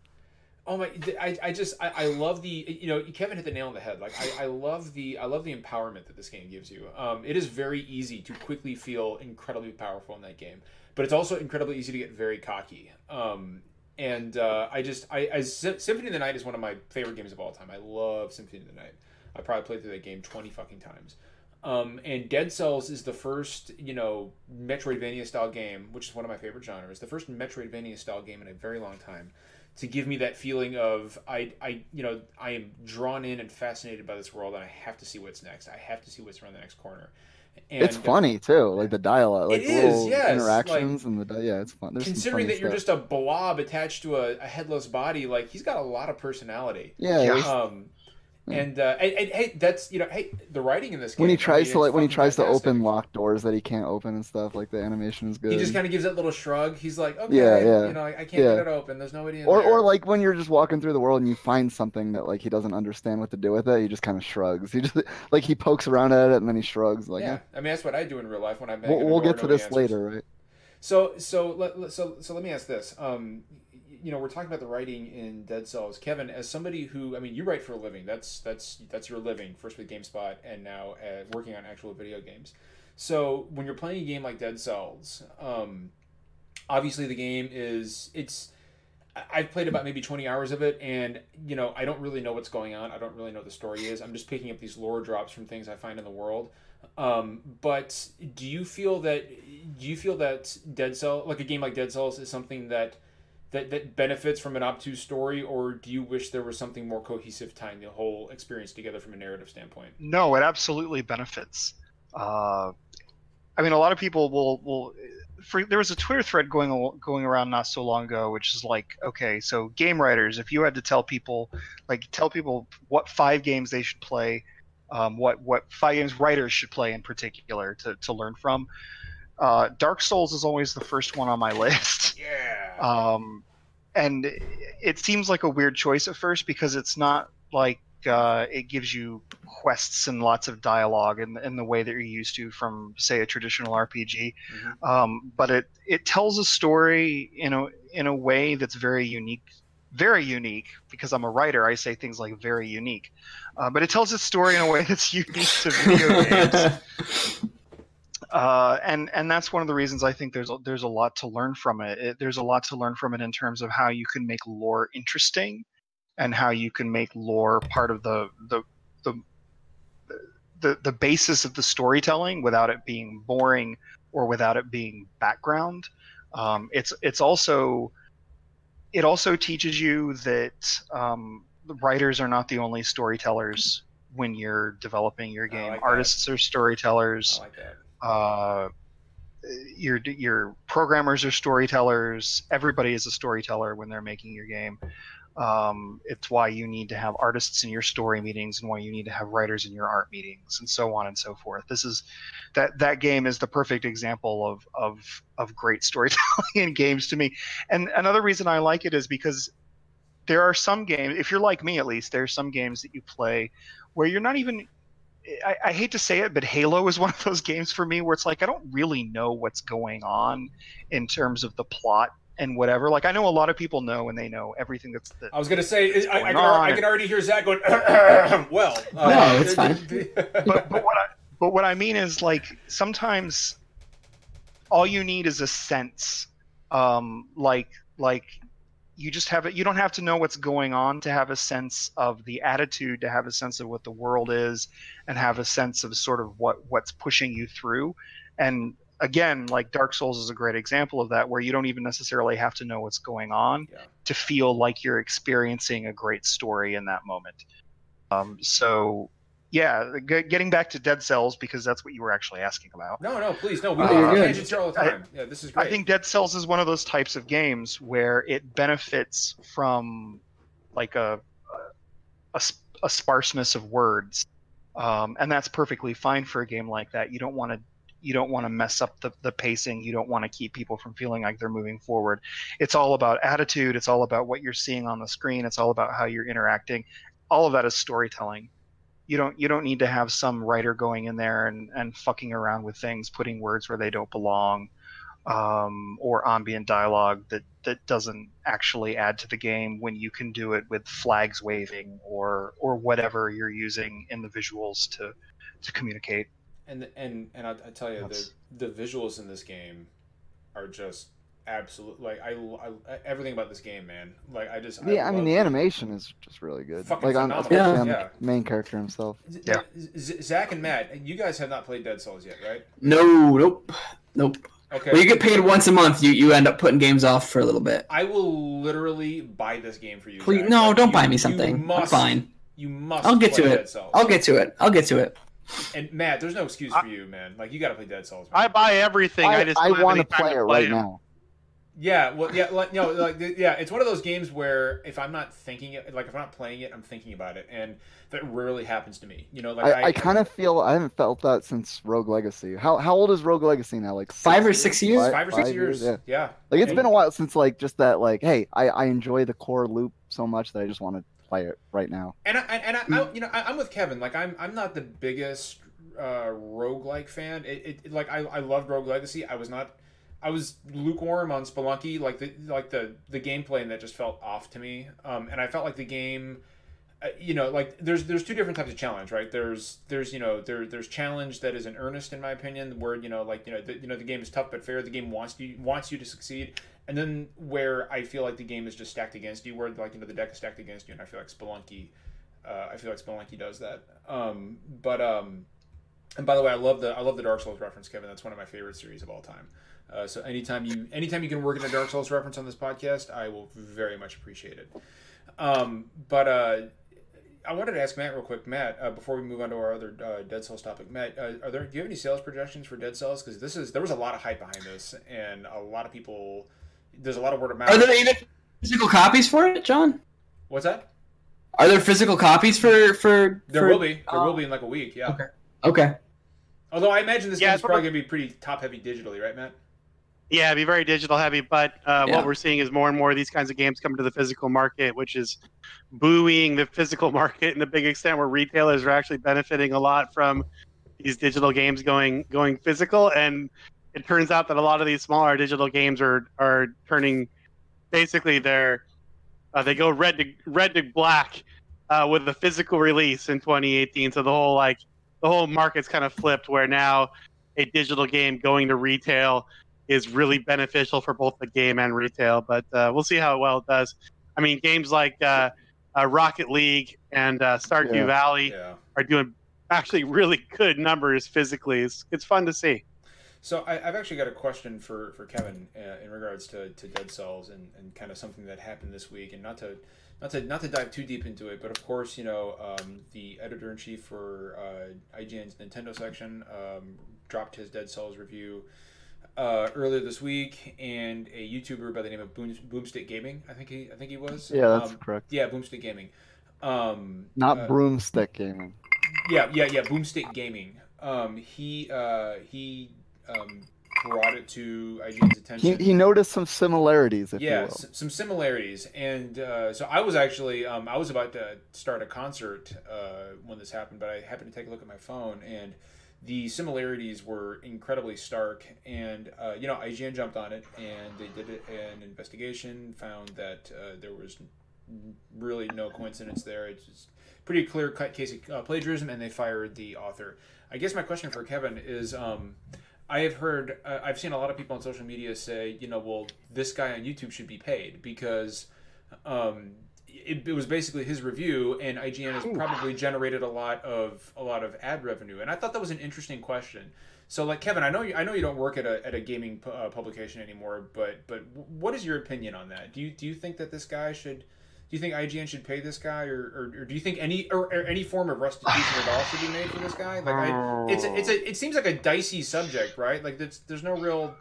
[SPEAKER 1] Oh my! I, I just I, I love the you know Kevin hit the nail on the head. Like I, I love the I love the empowerment that this game gives you. Um, it is very easy to quickly feel incredibly powerful in that game, but it's also incredibly easy to get very cocky. Um, and uh, I just I, I Symphony of the Night is one of my favorite games of all time. I love Symphony of the Night. I probably played through that game twenty fucking times. Um, and Dead Cells is the first, you know, Metroidvania style game, which is one of my favorite genres. The first Metroidvania style game in a very long time to give me that feeling of I, I you know I am drawn in and fascinated by this world and I have to see what's next. I have to see what's around the next corner.
[SPEAKER 3] And, it's funny too, like the dialogue, like it is, yes. interactions like, and the yeah, it's fun.
[SPEAKER 1] There's considering that you're just a blob attached to a, a, headless body, like he's got a lot of personality.
[SPEAKER 3] Yeah,
[SPEAKER 1] yeah. Um, and, uh, and, and, hey, that's you know, hey, the writing in this game.
[SPEAKER 3] When he tries I mean, to like when he tries fantastic. to open locked doors that he can't open and stuff, like the animation is good.
[SPEAKER 1] He just kind of gives that little shrug. He's like, okay, yeah, yeah. you know, I, I can't yeah. get it open. There's nobody in
[SPEAKER 3] or,
[SPEAKER 1] there.
[SPEAKER 3] Or like when you're just walking through the world and you find something that like he doesn't understand what to do with it, he just kind of shrugs. He just like he pokes around at it and then he shrugs. Like,
[SPEAKER 1] yeah, eh. I mean that's what I do in real life when I'm.
[SPEAKER 3] We'll, we'll get to this answers. later, right?
[SPEAKER 1] So so let, so so let me ask this. Um, you know, we're talking about the writing in Dead Cells. Kevin, as somebody who, I mean, you write for a living. That's that's that's your living. First with GameSpot, and now uh, working on actual video games. So when you're playing a game like Dead Cells, um, obviously the game is it's. I've played about maybe 20 hours of it, and you know I don't really know what's going on. I don't really know what the story is. I'm just picking up these lore drops from things I find in the world. Um, but do you feel that do you feel that Dead Cell, like a game like Dead Cells, is something that that, that benefits from an obtuse story, or do you wish there was something more cohesive tying the whole experience together from a narrative standpoint?
[SPEAKER 5] No, it absolutely benefits. Uh, I mean, a lot of people will will. For, there was a Twitter thread going going around not so long ago, which is like, okay, so game writers, if you had to tell people, like, tell people what five games they should play, um, what what five games writers should play in particular to to learn from, uh, Dark Souls is always the first one on my list.
[SPEAKER 1] Yeah.
[SPEAKER 5] Um, and it seems like a weird choice at first because it's not like uh, it gives you quests and lots of dialogue in, in the way that you're used to from, say, a traditional RPG. Mm-hmm. Um, but it it tells a story in a in a way that's very unique very unique because I'm a writer. I say things like very unique, uh, but it tells a story in a way that's unique to video games. Uh, and and that's one of the reasons I think there's a, there's a lot to learn from it. it. There's a lot to learn from it in terms of how you can make lore interesting, and how you can make lore part of the the the the, the basis of the storytelling without it being boring or without it being background. Um, it's it's also it also teaches you that um, writers are not the only storytellers when you're developing your game. Like Artists are storytellers.
[SPEAKER 1] Like
[SPEAKER 5] uh, your your programmers are storytellers. Everybody is a storyteller when they're making your game. Um, it's why you need to have artists in your story meetings and why you need to have writers in your art meetings and so on and so forth. This is that that game is the perfect example of of of great storytelling in games to me. And another reason I like it is because there are some games, if you're like me at least, there are some games that you play where you're not even I, I, hate to say it, but Halo is one of those games for me where it's like I don't really know what's going on in terms of the plot and whatever. Like I know a lot of people know and they know everything that's.
[SPEAKER 1] I was gonna say I, I, can, I, can, already hear Zach going. well,
[SPEAKER 2] uh, no, it's fine.
[SPEAKER 5] but, but what I but what I mean is like sometimes all you need is a sense, um, like like you just have it you don't have to know what's going on to have a sense of the attitude to have a sense of what the world is and have a sense of sort of what what's pushing you through and again like dark souls is a great example of that where you don't even necessarily have to know what's going on yeah. to feel like you're experiencing a great story in that moment um, so yeah, getting back to Dead Cells because that's what you were actually asking about.
[SPEAKER 1] No, no, please, no. We uh, tangents all the time. I, yeah, this is great.
[SPEAKER 5] I think Dead Cells is one of those types of games where it benefits from like a a, a sparseness of words, um, and that's perfectly fine for a game like that. You don't want to you don't want to mess up the, the pacing you don't want to keep people from feeling like they're moving forward it's all about attitude it's all about what you're seeing on the screen it's all about how you're interacting all of that is storytelling you don't you don't need to have some writer going in there and, and fucking around with things putting words where they don't belong um, or ambient dialogue that that doesn't actually add to the game when you can do it with flags waving or or whatever you're using in the visuals to to communicate.
[SPEAKER 1] And and and I, I tell you the the visuals in this game are just absolute like I, I, everything about this game man like i just
[SPEAKER 3] yeah i, I mean the it. animation is just really good like on yeah. yeah. The main character himself
[SPEAKER 1] yeah zach and matt you guys have not played Dead Cells yet right
[SPEAKER 2] no nope nope Okay. Well, you get paid once a month. You you end up putting games off for a little bit.
[SPEAKER 1] I will literally buy this game for you.
[SPEAKER 2] Please, no, like, don't you, buy me something. Must, I'm fine.
[SPEAKER 1] You must.
[SPEAKER 2] I'll get to it. I'll get to it. I'll get to it.
[SPEAKER 1] And Matt, there's no excuse for you, man. Like you got to play Dead Cells. Man.
[SPEAKER 4] I buy everything. I, I just
[SPEAKER 3] I want to play it right now.
[SPEAKER 1] Yeah, well, yeah, like, you know, like, yeah, it's one of those games where if I'm not thinking it, like if I'm not playing it, I'm thinking about it, and that rarely happens to me. You know, like
[SPEAKER 3] I, I, I kind of feel I haven't felt that since Rogue Legacy. How how old is Rogue Legacy now? Like
[SPEAKER 2] five or six years?
[SPEAKER 1] Five, five or six five years. years. Yeah. yeah.
[SPEAKER 3] Like it's and, been a while since like just that like, hey, I I enjoy the core loop so much that I just want to play it right now.
[SPEAKER 1] And I, and I, I you know, I, am with Kevin. Like I'm I'm not the biggest uh rogue like fan. It, it like I I loved Rogue Legacy. I was not I was lukewarm on Spelunky, like the like the the gameplay and that just felt off to me. Um, and I felt like the game, uh, you know, like there's there's two different types of challenge, right? There's there's you know there there's challenge that is an earnest in my opinion, where you know like you know the, you know the game is tough but fair. The game wants you wants you to succeed, and then where I feel like the game is just stacked against you, where like you know the deck is stacked against you, and I feel like Spelunky, uh, I feel like Spelunky does that. Um, but um, and by the way, I love the I love the Dark Souls reference, Kevin. That's one of my favorite series of all time. Uh, so anytime you anytime you can work in a Dark Souls reference on this podcast, I will very much appreciate it. Um, but uh, I wanted to ask Matt real quick, Matt, uh, before we move on to our other uh, Dead Cells topic. Matt, uh, are there do you have any sales projections for Dead Cells? Because this is there was a lot of hype behind this, and a lot of people. There's a lot of word of mouth.
[SPEAKER 2] Are there even physical copies for it, John?
[SPEAKER 1] What's that?
[SPEAKER 2] Are there physical copies for for?
[SPEAKER 1] There
[SPEAKER 2] for,
[SPEAKER 1] will be. There will be in like a week. Yeah.
[SPEAKER 2] Okay. Okay.
[SPEAKER 1] Although I imagine this yeah, game's probably gonna be pretty top heavy digitally, right, Matt?
[SPEAKER 4] Yeah, it'd be very digital heavy, but uh, yeah. what we're seeing is more and more of these kinds of games come to the physical market, which is buoying the physical market in a big extent, where retailers are actually benefiting a lot from these digital games going going physical. And it turns out that a lot of these smaller digital games are are turning basically their uh, they go red to red to black uh, with the physical release in 2018. So the whole like the whole market's kind of flipped, where now a digital game going to retail is really beneficial for both the game and retail. But uh, we'll see how well it does. I mean, games like uh, uh, Rocket League and uh, Stardew yeah. Valley yeah. are doing actually really good numbers physically. It's, it's fun to see.
[SPEAKER 1] So I, have actually got a question for, for Kevin uh, in regards to, to Dead Cells and, and kind of something that happened this week, and not to not to not to dive too deep into it, but of course, you know, um, the editor in chief for uh, IGN's Nintendo section um, dropped his Dead Cells review uh, earlier this week, and a YouTuber by the name of Boom, Boomstick Gaming. I think he I think he was.
[SPEAKER 3] Yeah, that's um, correct.
[SPEAKER 1] Yeah, Boomstick Gaming. Um,
[SPEAKER 3] Not uh, Broomstick Gaming.
[SPEAKER 1] Yeah, yeah, yeah. Boomstick Gaming. Um, he uh, he um, brought it to IGN's attention.
[SPEAKER 3] He, he noticed some similarities.
[SPEAKER 1] yeah, some similarities, and uh, so I was actually um, I was about to start a concert uh, when this happened, but I happened to take a look at my phone and the similarities were incredibly stark. And uh, you know, IGN jumped on it, and they did an investigation, found that uh, there was really no coincidence there. It's just pretty clear cut case of uh, plagiarism, and they fired the author. I guess my question for Kevin is. Um, I have heard, uh, I've seen a lot of people on social media say, you know, well, this guy on YouTube should be paid because um, it, it, was basically his review, and IGN has probably generated a lot of a lot of ad revenue. And I thought that was an interesting question. So, like Kevin, I know you, I know you don't work at a, at a gaming uh, publication anymore, but but what is your opinion on that? Do you do you think that this guy should? Do you think IGN should pay this guy, or, or, or do you think any or, or, any form of restitution at all should be made for this guy? Like, I, it's a, it's a it seems like a dicey subject, right? Like, there's there's no real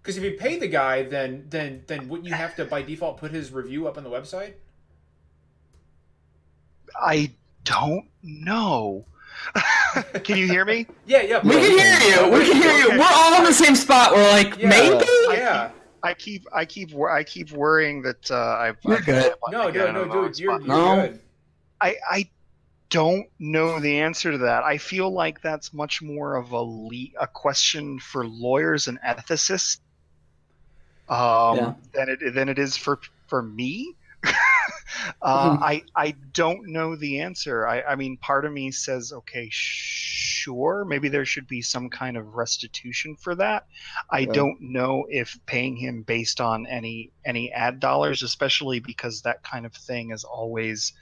[SPEAKER 1] because if you pay the guy, then then then wouldn't you have to by default put his review up on the website?
[SPEAKER 5] I don't know. can you hear me?
[SPEAKER 1] Yeah, yeah.
[SPEAKER 2] We can hear you. We can hear you. We're all in the same spot. We're like, yeah, maybe.
[SPEAKER 1] Yeah.
[SPEAKER 5] I keep, I keep, I keep worrying that uh, I've.
[SPEAKER 2] You're
[SPEAKER 5] I've
[SPEAKER 2] good.
[SPEAKER 1] No, no, no, dude. You're, you're no. good.
[SPEAKER 5] I, I don't know the answer to that. I feel like that's much more of a le- a question for lawyers and ethicists um, yeah. than it than it is for for me. Uh, mm-hmm. I I don't know the answer. I I mean, part of me says, okay, sure, maybe there should be some kind of restitution for that. I yeah. don't know if paying him based on any any ad dollars, especially because that kind of thing is always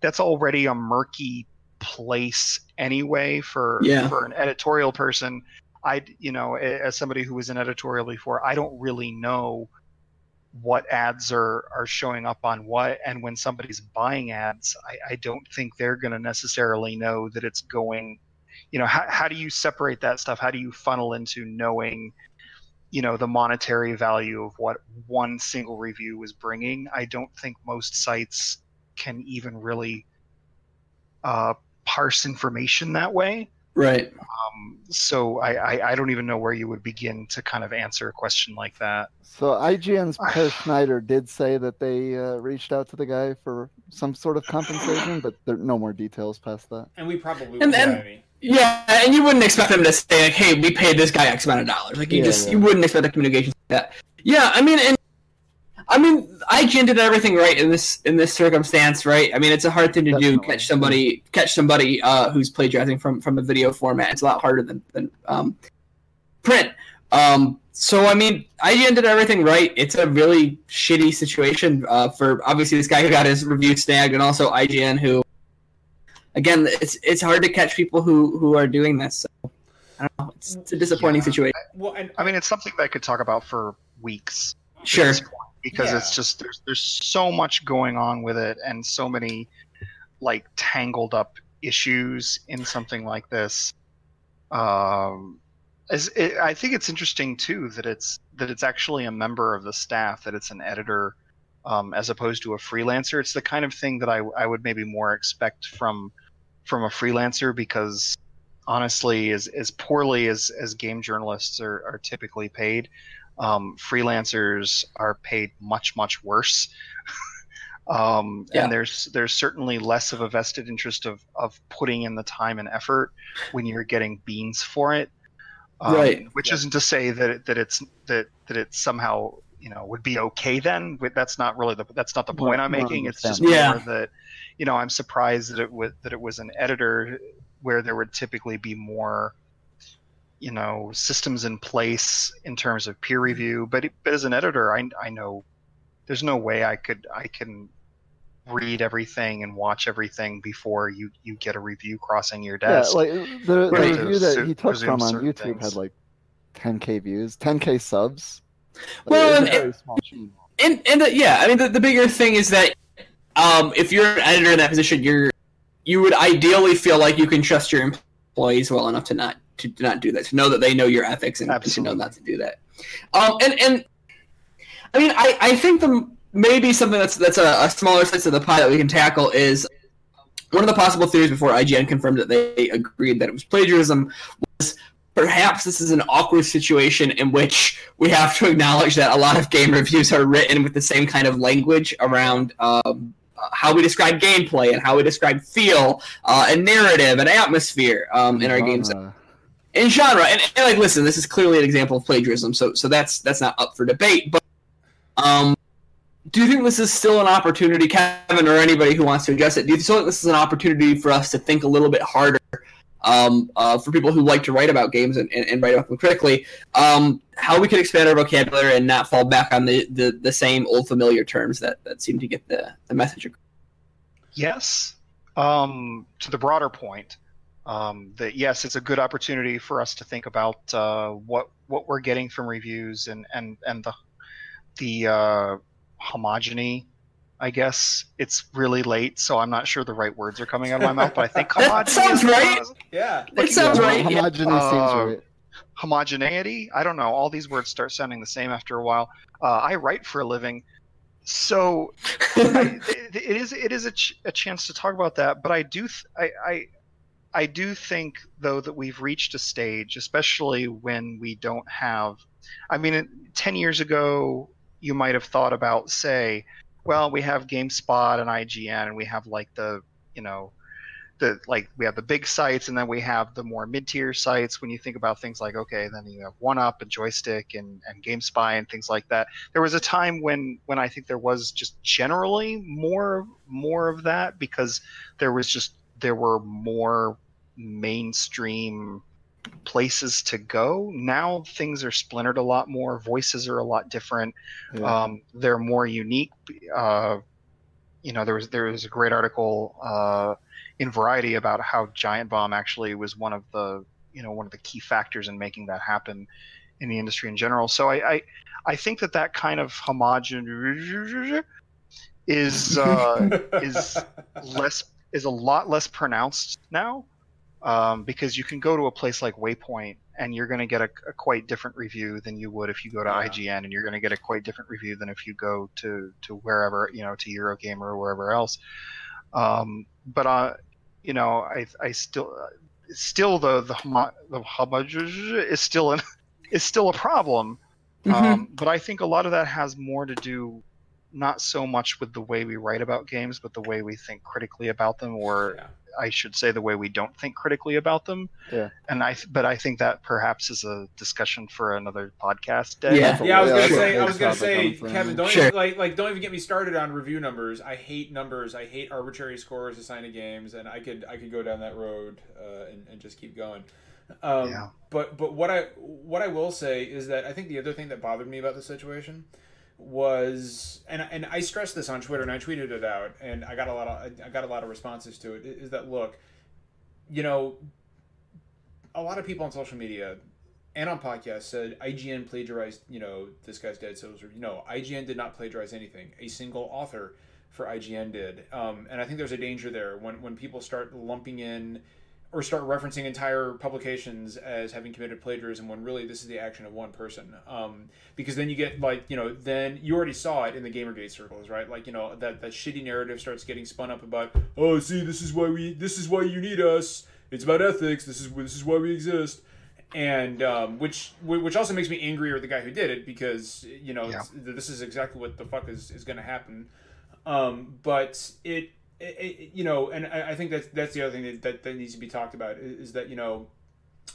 [SPEAKER 5] that's already a murky place anyway for
[SPEAKER 2] yeah.
[SPEAKER 5] for an editorial person. I you know, as somebody who was an editorial before, I don't really know what ads are are showing up on what and when somebody's buying ads i, I don't think they're going to necessarily know that it's going you know how, how do you separate that stuff? How do you funnel into knowing you know the monetary value of what one single review was bringing? I don't think most sites can even really uh, parse information that way
[SPEAKER 2] right
[SPEAKER 5] um, so I, I, I don't even know where you would begin to kind of answer a question like that
[SPEAKER 3] so IGN's Peer Schneider did say that they uh, reached out to the guy for some sort of compensation, but there are no more details past that.
[SPEAKER 1] And we probably
[SPEAKER 2] and then yeah, and you wouldn't expect them to say like, "Hey, we paid this guy X amount of dollars." Like you yeah, just yeah. you wouldn't expect a communication like that. Yeah, I mean, and I mean, IGN did everything right in this in this circumstance, right? I mean, it's a hard thing to Definitely. do catch somebody catch somebody uh, who's plagiarizing from from a video format. It's a lot harder than than um, print. Um, so I mean, IGN did everything right. It's a really shitty situation uh, for obviously this guy who got his review snagged, and also IGN who, again, it's it's hard to catch people who who are doing this. So I don't know. It's, it's a disappointing yeah. situation.
[SPEAKER 5] Well, and, I mean, it's something that I could talk about for weeks.
[SPEAKER 2] Sure.
[SPEAKER 5] Because yeah. it's just there's there's so much going on with it, and so many like tangled up issues in something like this. Um, it, I think it's interesting too that it's that it's actually a member of the staff, that it's an editor, um, as opposed to a freelancer. It's the kind of thing that I, I would maybe more expect from from a freelancer because honestly, as as poorly as as game journalists are, are typically paid, um, freelancers are paid much much worse. um, yeah. and there's there's certainly less of a vested interest of of putting in the time and effort when you're getting beans for it
[SPEAKER 2] um, right.
[SPEAKER 5] Which yeah. isn't to say that it, that it's that that it somehow you know would be okay then. That's not really the that's not the point I'm making. It's just more yeah. that you know I'm surprised that it was that it was an editor where there would typically be more you know systems in place in terms of peer review but, but as an editor I, I know there's no way i could i can read everything and watch everything before you you get a review crossing your desk.
[SPEAKER 3] Yeah, like the, the review that he took from on YouTube things. had like 10k views, 10k subs.
[SPEAKER 2] Like, well, and, and, and, and the, yeah, I mean the, the bigger thing is that um, if you're an editor in that position, you're you would ideally feel like you can trust your employees well enough to not to, not do that, to know that they know your ethics and to know not to do that. Um, and and I mean, I I think the maybe something that's that's a, a smaller slice of the pie that we can tackle is one of the possible theories before IGN confirmed that they agreed that it was plagiarism was perhaps this is an awkward situation in which we have to acknowledge that a lot of game reviews are written with the same kind of language around um, how we describe gameplay and how we describe feel uh, and narrative and atmosphere um, in our games in genre and, and, like listen this is clearly an example of plagiarism so so that's that's not up for debate but um do you think this is still an opportunity, Kevin, or anybody who wants to address it? Do you still think this is an opportunity for us to think a little bit harder um, uh, for people who like to write about games and, and, and write about them critically, um, how we could expand our vocabulary and not fall back on the, the, the same old familiar terms that, that seem to get the, the message across?
[SPEAKER 5] Yes. Um, to the broader point, um, that yes, it's a good opportunity for us to think about uh, what what we're getting from reviews and and and the the uh, homogeny I guess it's really late, so I'm not sure the right words are coming out of my mouth, but I think
[SPEAKER 2] homogeny. sounds right.
[SPEAKER 1] Yeah,
[SPEAKER 2] it sounds right.
[SPEAKER 3] Homogeny
[SPEAKER 2] yeah.
[SPEAKER 3] seems uh, right.
[SPEAKER 5] Homogeneity. I don't know. All these words start sounding the same after a while. Uh, I write for a living, So I, it is it is a, ch- a, chance to talk about that, but I do th- I, I I do think though that we've reached a stage, especially when we don't have. I mean, ten years ago, you might have thought about say, well, we have GameSpot and IGN, and we have like the you know the like we have the big sites and then we have the more mid-tier sites when you think about things like okay then you have 1UP and Joystiq and, and gamespy and things like that there was a time when when i think there was just generally more more of that because there was just there were more mainstream places to go now things are splintered a lot more voices are a lot different yeah. um, they're more unique uh, you know there was there was a great article uh, in Variety about how Giant Bomb actually was one of the you know one of the key factors in making that happen in the industry in general. So I I, I think that that kind of homogen is uh, is less is a lot less pronounced now um, because you can go to a place like Waypoint and you're going to get a, a, quite different review than you would if you go to yeah. IGN, and you're going to get a quite different review than if you go to to wherever you know to Eurogamer or wherever else. Um, but uh, you know, I I still still the the the is still an is still a problem. Mm-hmm. Um, but I think a lot of that has more to do not so much with the way we write about games, but the way we think critically about them, or yeah. I should say the way we don't think critically about them.
[SPEAKER 3] Yeah.
[SPEAKER 5] And I, but I think that perhaps is a discussion for another podcast day.
[SPEAKER 1] Yeah. Yeah. I was gonna say, I was gonna say, Kevin, don't sure. even, like, like, don't even get me started on review numbers. I hate numbers. I hate arbitrary scores assigned to games, and I could, I could go down that road uh, and, and just keep going. Um, yeah. But, but what I, what I will say is that I think the other thing that bothered me about the situation was and and I stressed this on Twitter and I tweeted it out and I got a lot of I got a lot of responses to it is that look you know a lot of people on social media and on podcasts said IGN plagiarized you know this guy's Dead so you know IGN did not plagiarize anything. A single author for IGN did. Um, and I think there's a danger there when when people start lumping in or start referencing entire publications as having committed plagiarism when really this is the action of one person. Um, because then you get like you know then you already saw it in the GamerGate circles, right? Like you know that that shitty narrative starts getting spun up about oh see this is why we this is why you need us. It's about ethics. This is this is why we exist. And um, which which also makes me angrier at the guy who did it because you know yeah. this is exactly what the fuck is, is going to happen. Um, but it it, it, you know, and I, I, think that's that's the other thing that, that, that needs to be talked about is, that you know,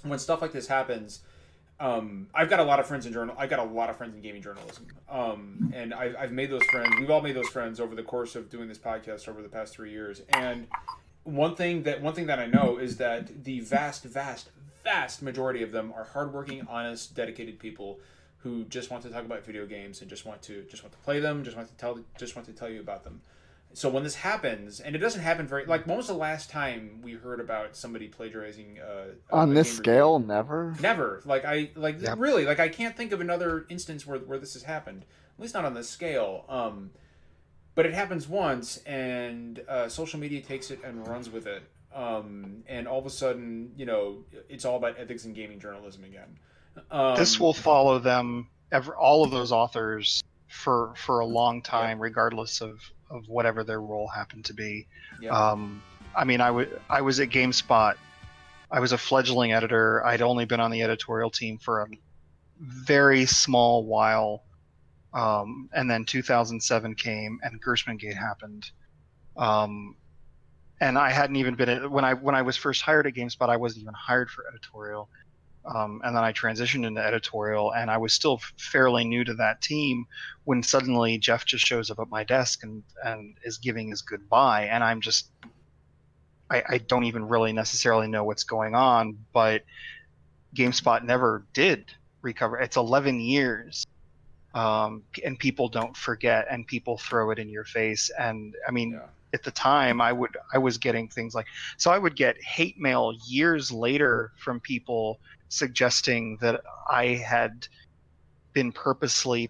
[SPEAKER 1] when stuff like this happens, um, I've got a lot of friends in journal. I've got a lot of friends in gaming journalism, um, and I've, I've made those friends. We've all made those friends over the course of doing this podcast over the past three years. And one thing that one thing that I know is that the vast, vast, vast majority of them are hardworking, honest, dedicated people who just want to talk about video games and just want to just want to play them, just want to tell just want to tell you about them so when this happens, and it doesn't happen very like when was the last time we heard about somebody plagiarizing uh,
[SPEAKER 3] on this scale? Review? Never.
[SPEAKER 1] Never. Like I like yep. really like I can't think of another instance where where this has happened. At least not on this scale. Um, but it happens once, and uh, social media takes it and runs with it. Um, and all of a sudden, you know, it's all about ethics and gaming journalism again.
[SPEAKER 5] Um, this will follow them. Ever, all of those authors for for a long time, yeah. regardless of of whatever their role happened to be. Yeah. Um, I mean, I, w- I was at GameSpot. I was a fledgling editor. I'd only been on the editorial team for a very small while. Um, and then 2007 came and Gerstmann Gate happened. Um, and I hadn't even been when I when I was first hired at GameSpot, I wasn't even hired for editorial. Um, and then I transitioned into editorial, and I was still fairly new to that team when suddenly Jeff just shows up at my desk and, and is giving his goodbye, and I'm just I, I don't even really necessarily know what's going on, but GameSpot never did recover. It's 11 years, um, and people don't forget, and people throw it in your face. And I mean, yeah. at the time, I would I was getting things like so I would get hate mail years later from people suggesting that I had been purposely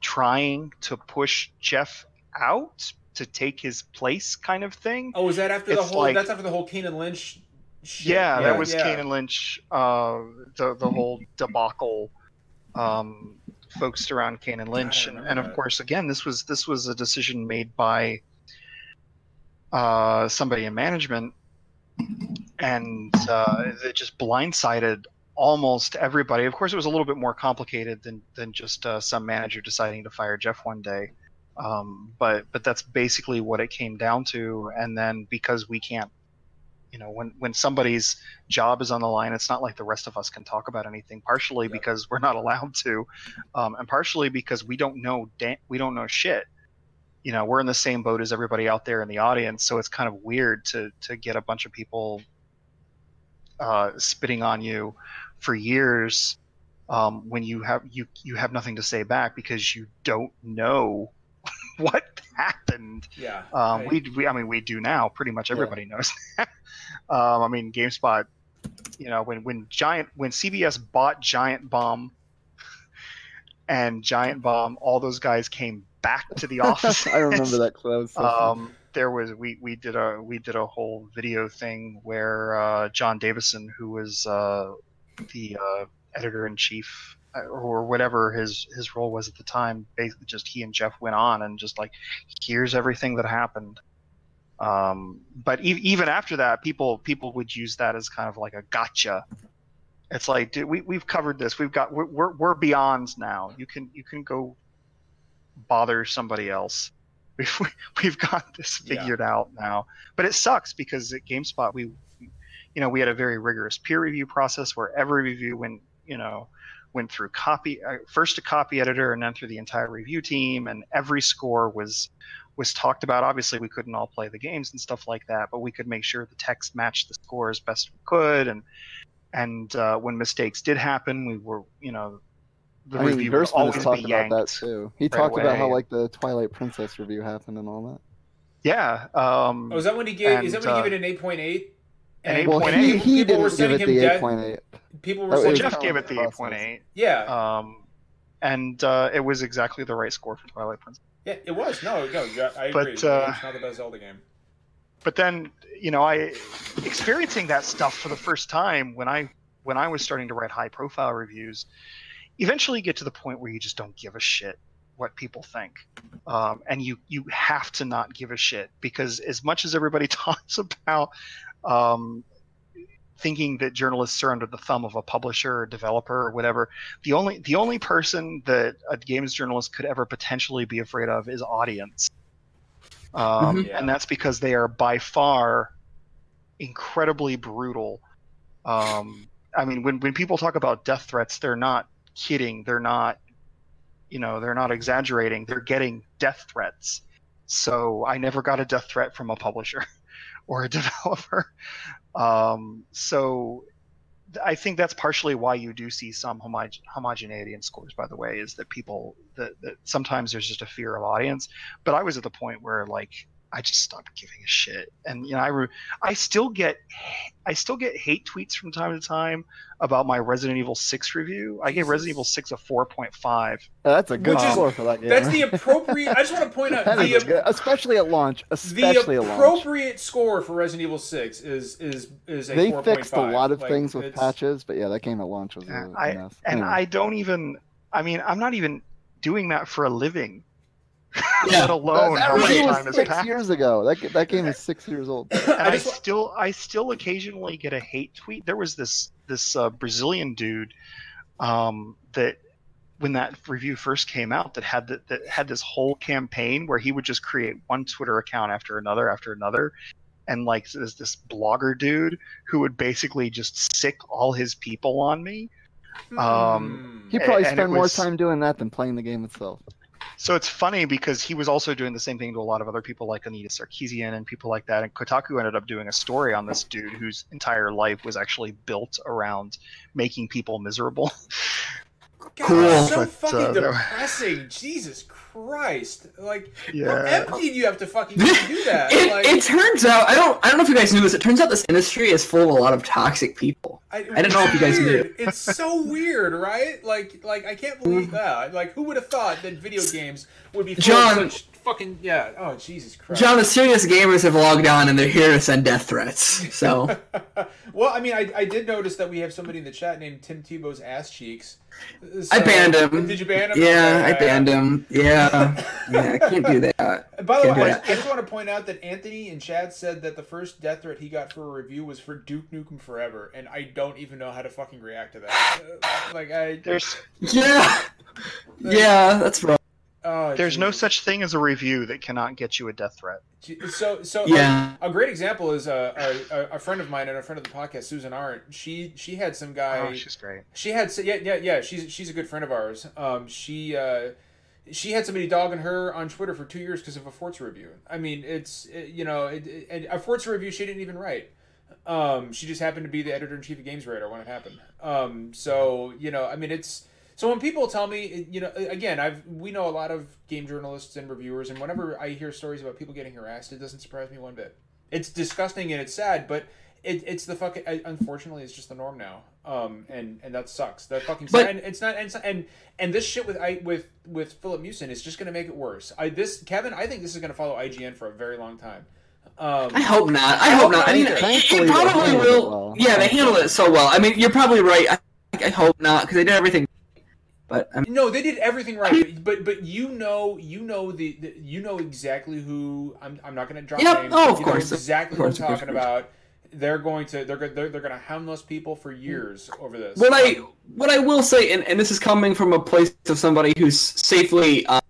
[SPEAKER 5] trying to push Jeff out to take his place, kind of thing.
[SPEAKER 1] Oh, is that after it's the whole? Like, that's after the whole Kane and Lynch.
[SPEAKER 5] Shit. Yeah, yeah, that was yeah. Kane and Lynch. Uh, the the whole debacle. Um, folks around Kane and Lynch, and, and of course, again, this was this was a decision made by uh, somebody in management, and uh, it just blindsided almost everybody. Of course, it was a little bit more complicated than than just uh, some manager deciding to fire Jeff one day. Um, but but that's basically what it came down to. And then because we can't, you know, when when somebody's job is on the line, it's not like the rest of us can talk about anything. Partially yeah. because we're not allowed to, um, and partially because we don't know da- we don't know shit. You know, we're in the same boat as everybody out there in the audience, so it's kind of weird to to get a bunch of people uh, spitting on you for years um, when you have you you have nothing to say back because you don't know what happened.
[SPEAKER 1] Yeah.
[SPEAKER 5] Um, we, we, I mean, we do now. Pretty much everybody yeah. knows. um, I mean, GameSpot. You know, when when Giant when CBS bought Giant Bomb and Giant Bomb, all those guys came back to the office.
[SPEAKER 3] I remember that close.
[SPEAKER 5] um, there was we we did a we did a whole video thing where uh, John Davison, who was uh, the uh, editor in chief or whatever his his role was at the time. Basically, just he and Jeff went on and just like, here's everything that happened. Um, but e- even after that, people people would use that as kind of like a gotcha. It's like dude, we we've covered this. We've got we're, we're we're beyond now. You can you can go bother somebody else. We've we've got this figured yeah. out now. But it sucks because at GameSpot we you know we had a very rigorous peer review process where every review went you know went through copy uh, first a copy editor and then through the entire review team and every score was was talked about obviously we couldn't all play the games and stuff like that but we could make sure the text matched the score as best we could and and uh, when mistakes did happen we were you know
[SPEAKER 3] the I mean, review would always talked be about that too he right talked away. about how like the twilight princess review happened and all that
[SPEAKER 5] yeah um,
[SPEAKER 1] oh is that when he gave and, is that when he uh, gave it an 8.8
[SPEAKER 5] an eight point eight.
[SPEAKER 3] He, he didn't give it the eight point eight.
[SPEAKER 1] People were saying
[SPEAKER 5] Jeff gave it the eight point eight.
[SPEAKER 1] Yeah.
[SPEAKER 5] Um, and uh, it was exactly the right score for Twilight Princess.
[SPEAKER 1] Yeah, it was. No, no, I agree. But, uh, it's not the best Zelda game.
[SPEAKER 5] But then, you know, I experiencing that stuff for the first time when I when I was starting to write high profile reviews. Eventually, you get to the point where you just don't give a shit what people think, um, and you you have to not give a shit because as much as everybody talks about um, thinking that journalists are under the thumb of a publisher or developer or whatever. The only the only person that a games journalist could ever potentially be afraid of is audience, um, mm-hmm. and that's because they are by far incredibly brutal. Um, I mean, when when people talk about death threats, they're not kidding. They're not, you know, they're not exaggerating. They're getting death threats. So I never got a death threat from a publisher. or a developer. Um, so I think that's partially why you do see some homogeneity in scores. By the way, is that people that, that sometimes there's just a fear of audience. But I was at the point where like I just stopped giving a shit. And you know, I re- I still get I still get hate tweets from time to time about my Resident Evil 6 review. I gave Resident Evil 6 a 4.5.
[SPEAKER 3] that's a good Which score is, for that game.
[SPEAKER 1] That's the appropriate. I just want to point out the,
[SPEAKER 3] good, especially at launch. Especially
[SPEAKER 1] the appropriate score for Resident Evil 6 is is is a
[SPEAKER 3] They
[SPEAKER 1] 4.
[SPEAKER 3] fixed
[SPEAKER 1] 5.
[SPEAKER 3] a lot of like, things with patches, but yeah, that game at launch was
[SPEAKER 5] a, I, mess. And anyway. I don't even. I mean, I'm not even doing that for a living. Yeah. Let alone that,
[SPEAKER 3] how much time has six years ago. That that game is six years old.
[SPEAKER 5] And I still I still occasionally get a hate tweet. There was this this uh, Brazilian dude um, that when that review first came out that had the, that had this whole campaign where he would just create one Twitter account after another after another, and like there's this blogger dude who would basically just sic all his people on me. Um,
[SPEAKER 3] he probably spent was, more time doing that than playing the game itself.
[SPEAKER 5] So it's funny because he was also doing the same thing to a lot of other people like Anita Sarkeesian and people like that. And Kotaku ended up doing a story on this dude whose entire life was actually built around making people miserable.
[SPEAKER 1] God, cool. so but, fucking uh, depressing. Jesus Christ! Like, yeah. how empty do you have to fucking do that?
[SPEAKER 2] it,
[SPEAKER 1] like,
[SPEAKER 2] it, turns out I don't I don't know if you guys knew this. It turns out this industry is full of a lot of toxic people. I, I don't know if you guys knew.
[SPEAKER 1] It's so weird, right? Like, like I can't believe mm. that. Like, who would have thought that video games would be John, such fucking yeah. Oh Jesus Christ.
[SPEAKER 2] John, the serious gamers have logged on and they're here to send death threats. So.
[SPEAKER 1] well, I mean, I, I did notice that we have somebody in the chat named Tim Tebow's ass cheeks.
[SPEAKER 2] So, I banned him.
[SPEAKER 1] Did you ban him?
[SPEAKER 2] Yeah, okay. I banned him. Yeah, yeah, I can't do that.
[SPEAKER 1] By the way, I, I, just want to point out that Anthony and Chad said that the first death threat he got for a review was for Duke Nukem Forever, and I don't even know how to fucking react to that. like I,
[SPEAKER 5] there's
[SPEAKER 2] yeah, yeah, that's right.
[SPEAKER 5] Oh, There's geez. no such thing as a review that cannot get you a death threat.
[SPEAKER 1] So, so yeah. A, a great example is a, a, a, friend of mine and a friend of the podcast, Susan Arendt. She she had some guy.
[SPEAKER 5] Oh, she's great.
[SPEAKER 1] She had yeah yeah yeah. She's she's a good friend of ours. Um, she uh, she had somebody dogging her on Twitter for two years because of a Forza review. I mean, it's it, you know, it, it, a Forza review she didn't even write. Um, she just happened to be the editor in chief of Games Radar when it happened. Um, so you know, I mean, it's so when people tell me, you know, again, I've we know a lot of game journalists and reviewers, and whenever I hear stories about people getting harassed, it doesn't surprise me one bit. It's disgusting and it's sad, but it, it's the fucking. Unfortunately, it's just the norm now, um, and and that sucks. That fucking. But, and it's not and and and this shit with I with with Filip Miucin is just gonna make it worse. I this Kevin, I think this is gonna follow IGN for a very long time.
[SPEAKER 2] Um, I hope not. I, I hope, hope, not. I mean, it, it probably will. Well. Yeah, they handle it so well. I mean, you're probably right. I, I hope not because they did everything but I mean,
[SPEAKER 1] no, they did everything right. But but you know you know the, the you know exactly who I'm. I'm not going to drop
[SPEAKER 2] yep.
[SPEAKER 1] names.
[SPEAKER 2] Oh, of course,
[SPEAKER 1] exactly
[SPEAKER 2] of
[SPEAKER 1] course, what I'm talking about. They're going to they're they're, they're going to hound those people for years over this.
[SPEAKER 2] What I what I will say, and, and this is coming from a place of somebody who's safely uh,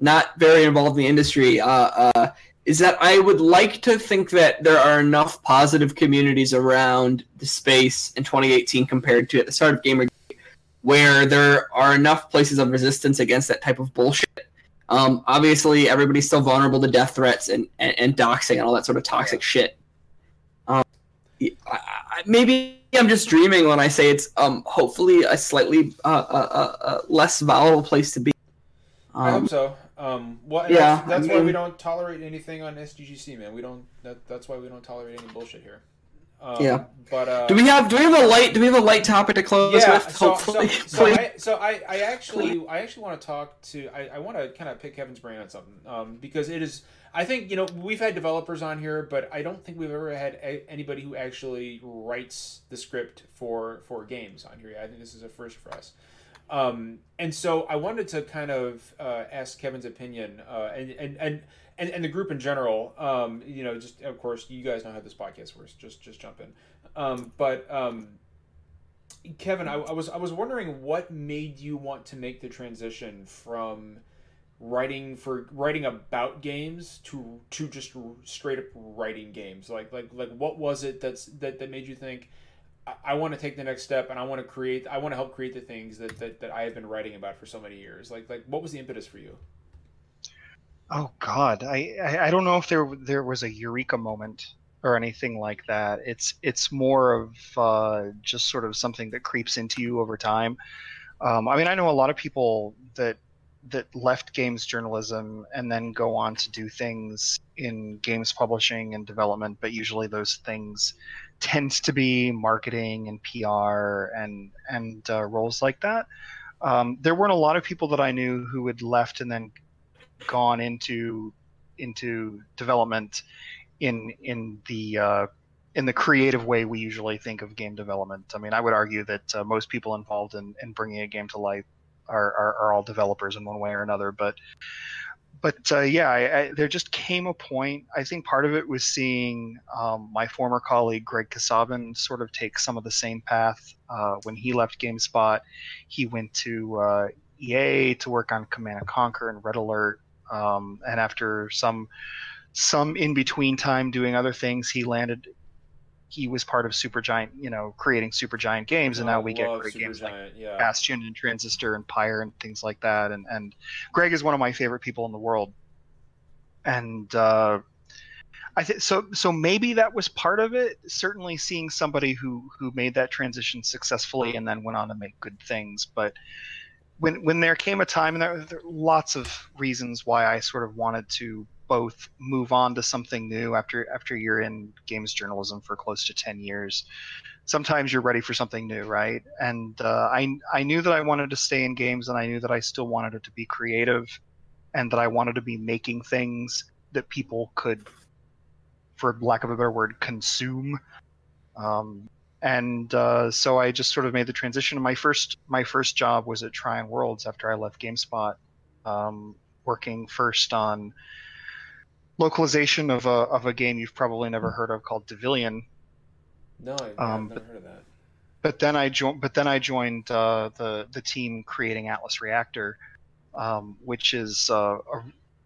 [SPEAKER 2] not very involved in the industry. Uh, uh, is that I would like to think that there are enough positive communities around the space in 2018 compared to at the start of Gamer where there are enough places of resistance against that type of bullshit. Um, obviously, everybody's still vulnerable to death threats and, and, and doxing and all that sort of toxic shit. Um, I, I, maybe I'm just dreaming when I say it's um, hopefully a slightly uh, uh, uh, uh less volatile place to be.
[SPEAKER 1] I hope um, so. Um, well, yeah, that's, that's I mean, why we don't tolerate anything on SGGC, man. We don't. That, that's why we don't tolerate any bullshit here.
[SPEAKER 2] Um, yeah. But uh, do we have do we have a light do we have a light topic to close yeah, with?
[SPEAKER 1] So, hopefully. So, so, I, so I, I actually I actually want to talk to I, I want to kind of pick Kevin's brain on something um, because it is I think you know we've had developers on here, but I don't think we've ever had a, anybody who actually writes the script for for games on here. I think this is a first for us. Um, and so I wanted to kind of uh, ask Kevin's opinion uh, and and and and, and the group in general, um, you know, just of course, you guys know how this podcast works. Just just jump in. Um, but um, Kevin, I, I, was I was wondering what made you want to make the transition from writing for writing about games to to just straight up writing games. Like like like what was it that's that that made you think? I, I want to take the next step and I want to create I want to help create the things that, that, that I have been writing about for so many years. Like like what was the impetus for you?
[SPEAKER 5] Oh God, I, I, I don't know if there there was a eureka moment or anything like that. It's it's more of uh, just sort of something that creeps into you over time. Um, I mean, I know a lot of people that that left games journalism and then go on to do things in games publishing and development, but usually those things tends to be marketing and PR and and uh, roles like that. Um, there weren't a lot of people that I knew who had left and then gone into into development in in the uh, in the creative way we usually think of game development. I mean, I would argue that uh, most people involved in, in bringing a game to life are, are, are all developers in one way or another. But but uh, yeah, I, I, there just came a point. I think part of it was seeing um, my former colleague Greg Kasavin sort of take some of the same path. Uh, when he left GameSpot, he went to uh, EA to work on Command and Conquer and Red Alert. Um, and after some some in between time doing other things, he landed. He was part of Supergiant, you know, creating Supergiant games, and now we get great games like yeah. Bastion and Transistor and Pyre and things like that. And and Greg is one of my favorite people in the world. And uh, I think so. So maybe that was part of it. Certainly, seeing somebody who who made that transition successfully and then went on to make good things, but when when there came a time, and there, there, were lots of reasons why I sort of wanted to both move on to something new after after you're in games journalism for close to ten years. Sometimes you're ready for something new, right? And uh, I I knew that I wanted to stay in games, and I knew that I still wanted it to be creative. and that I wanted to be making things that people could, for lack of a better word, consume. Um, and uh, so I just sort of made the transition. My first my first job was at Trion Worlds after I left GameSpot, um, working first on localization of a of a game you've probably never heard of called Devilian.
[SPEAKER 1] No, I've um, never heard of that.
[SPEAKER 5] But then I joined. But then I joined uh, the the team creating Atlas Reactor, um, which is uh, a,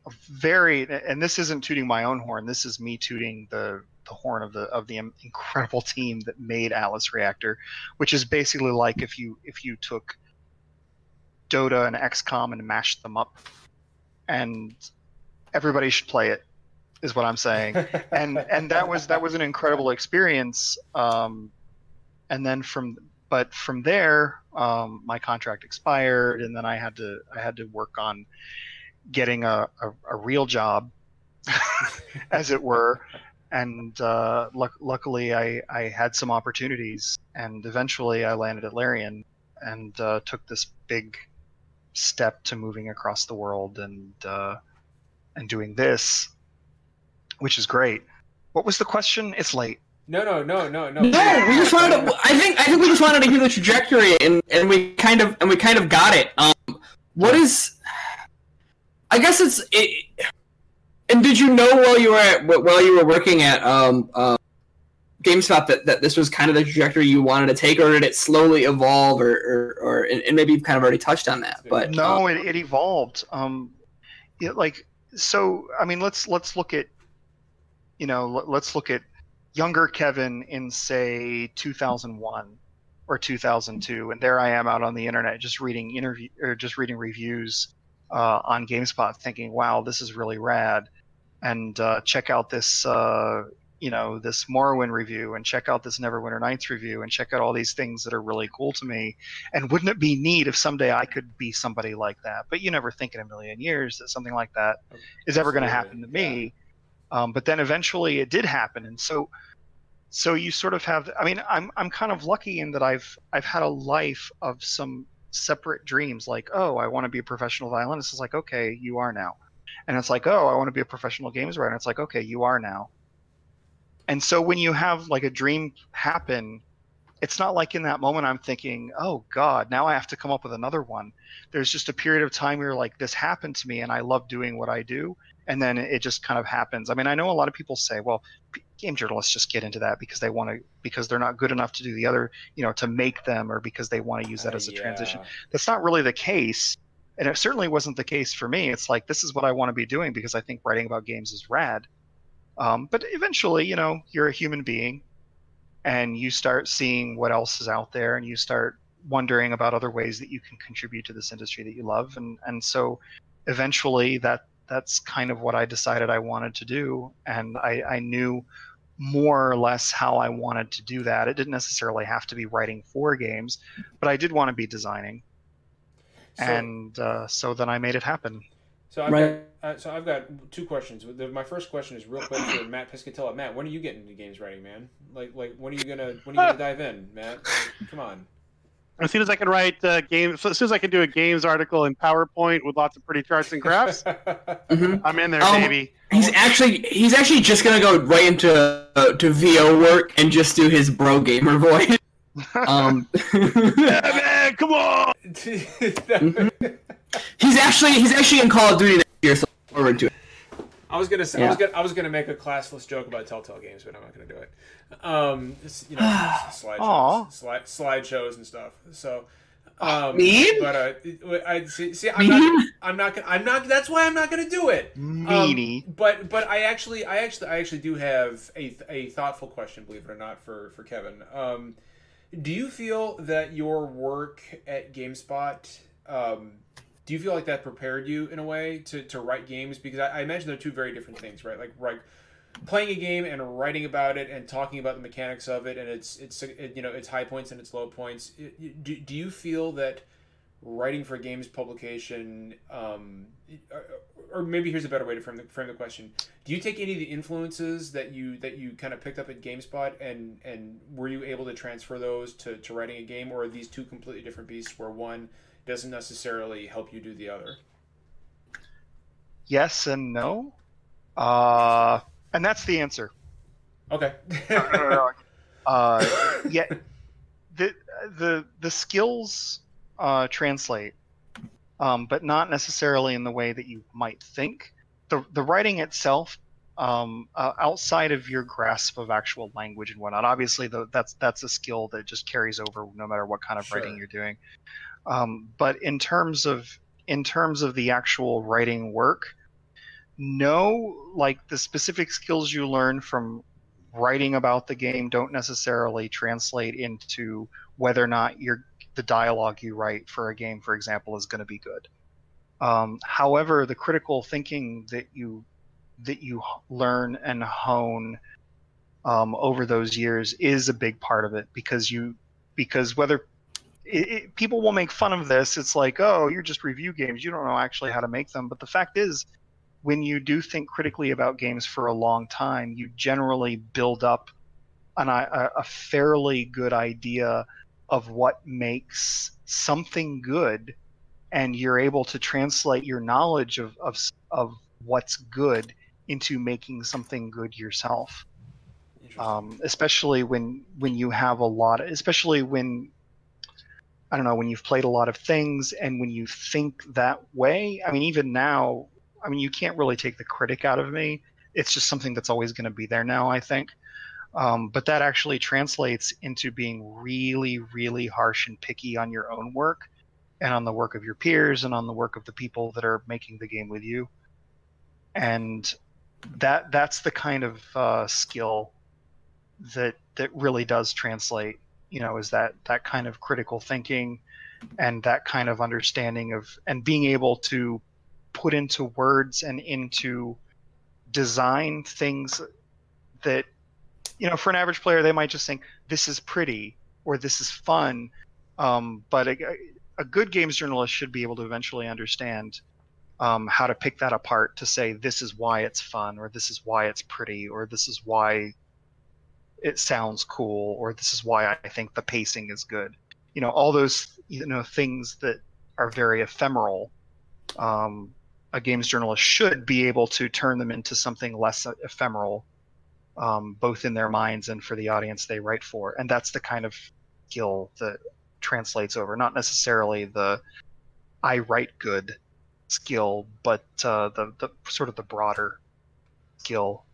[SPEAKER 5] a, very. And this isn't tooting my own horn. This is me tooting the the horn of the of the incredible team that made Atlas Reactor, which is basically like if you if you took Dota and XCOM and mashed them up, and everybody should play it is what I'm saying. and and that was that was an incredible experience. Um, and then from but from there, um, my contract expired, and then I had to I had to work on getting a, a, a real job, as it were. And uh, luck- luckily, I, I had some opportunities, and eventually I landed at Larian and uh, took this big step to moving across the world and uh, and doing this which is great. What was the question? It's late.
[SPEAKER 1] No, no, no, no, no.
[SPEAKER 2] No, we just wanted. To, I think I think we just wanted to hear the trajectory, and and we kind of and we kind of got it. Um, what is? I guess it's. It, and did you know while you were at, while you were working at um, uh, GameSpot that, that this was kind of the trajectory you wanted to take, or did it slowly evolve, or or, or and maybe you've kind of already touched on that, but
[SPEAKER 5] no, um, it, it evolved. Um, it, like so, I mean, let's let's look at you know, let's look at younger Kevin in say 2001 or 2002, and there I am out on the internet just reading interview or just reading reviews uh, on GameSpot, thinking, "Wow, this is really rad," and uh, check out this. Uh, you know this Morrowind review and check out this Neverwinter Nights review and check out all these things that are really cool to me. And wouldn't it be neat if someday I could be somebody like that? But you never think in a million years that something like that is ever going to happen to me. Um, but then eventually it did happen, and so so you sort of have. I mean, I'm I'm kind of lucky in that I've I've had a life of some separate dreams. Like, oh, I want to be a professional violinist. It's like, okay, you are now. And it's like, oh, I want to be a professional games writer. It's like, okay, you are now. And so when you have like a dream happen, it's not like in that moment I'm thinking, oh God, now I have to come up with another one. There's just a period of time where you're like, this happened to me and I love doing what I do and then it just kind of happens. I mean, I know a lot of people say, well, game journalists just get into that because they want to because they're not good enough to do the other, you know, to make them or because they want to use that as a yeah. transition. That's not really the case. And it certainly wasn't the case for me. It's like this is what I want to be doing because I think writing about games is rad. Um, but eventually, you know, you're a human being, and you start seeing what else is out there, and you start wondering about other ways that you can contribute to this industry that you love, and and so eventually that that's kind of what I decided I wanted to do, and I, I knew more or less how I wanted to do that. It didn't necessarily have to be writing for games, but I did want to be designing, so, and uh, so then I made it happen.
[SPEAKER 1] So I've right. got uh, so I've got two questions. My first question is real quick for Matt Piscatella. Matt, when are you getting into games writing, man? Like like when are you gonna when are you gonna dive in, Matt? Come on
[SPEAKER 4] as soon as I can write uh, games, as soon as I can do a games article in PowerPoint with lots of pretty charts and graphs, mm-hmm. I'm in there, um, baby.
[SPEAKER 2] He's actually he's actually just gonna go right into uh, to VO work and just do his bro gamer voice. um,
[SPEAKER 4] yeah, man, come on.
[SPEAKER 2] He's actually he's actually in Call of Duty next year, so forward to it.
[SPEAKER 1] I was gonna say yeah. I was gonna I was gonna make a classless joke about Telltale games, but I'm not gonna do it. Um, you know, slideshows, slide slideshows and stuff. So. Um,
[SPEAKER 2] mean,
[SPEAKER 1] but uh, I see. see I'm not. I'm not. Gonna, I'm not. That's why I'm not going to do it.
[SPEAKER 5] Meanie.
[SPEAKER 1] Um, but but I actually I actually I actually do have a a thoughtful question, believe it or not, for for Kevin. Um, do you feel that your work at GameSpot um, do you feel like that prepared you in a way to, to write games? Because I, I imagine they're two very different things, right? Like like playing a game and writing about it and talking about the mechanics of it and its its it, you know its high points and its low points. Do, do you feel that writing for a games publication, um, or, maybe here's a better way to frame the, frame the question: Do you take any of the influences that you that you kind of picked up at GameSpot and and were you able to transfer those to, to writing a game, or are these two completely different beasts where one doesn't necessarily help you do the other.
[SPEAKER 5] yes and no. Uh, and that's the answer.
[SPEAKER 1] Okay.
[SPEAKER 5] uh, yeah, the the the skills uh, translate, um, but not necessarily in the way that you might think. The the writing itself, um, uh, outside of your grasp of actual language and whatnot, obviously the, that's that's a skill that just carries over no matter what kind of sure. writing you're doing. Um, but in terms of in terms of the actual writing work, no, like the specific skills you learn from writing about the game don't necessarily translate into whether or not your the dialogue you write for a game, for example, is going to be good. Um, however, the critical thinking that you that you learn and hone um, over those years is a big part of it because you because whether it, it, people will make fun of this, it's like oh you're just review games, you don't know actually how to make them. But the fact is, when you do think critically about games for a long time, you generally build up an, a, a fairly good idea of what makes something good, and you're able to translate your knowledge of, of, of what's good into making something good yourself. Um, especially when when you have a lot, especially when I don't know when you've played a lot of things and when you think that way. I mean, even now, I mean, you can't really take the critic out of me. It's just something that's always going to be there now, I think. Um, but that actually translates into being really, really harsh and picky on your own work and on the work of your peers and on the work of the people that are making the game with you. And that that's the kind of uh, skill that that really does translate. You know, is that that kind of critical thinking and that kind of understanding of and being able to put into words and into design things that you know for an average player they might just think this is pretty or this is fun. Um, but a, a, good games journalist should be able to eventually understand um, how to pick that apart to say this is why it's fun or this is why it's pretty or this is why it sounds cool or this is why i think the pacing is good. You know all those you know things that are very ephemeral um, a games journalist should be able to turn them into something less ephemeral, um, both in their minds and for the audience they write for. And that's the kind of skill that translates over, not necessarily the I write good skill, but uh, the the sort of the broader skill.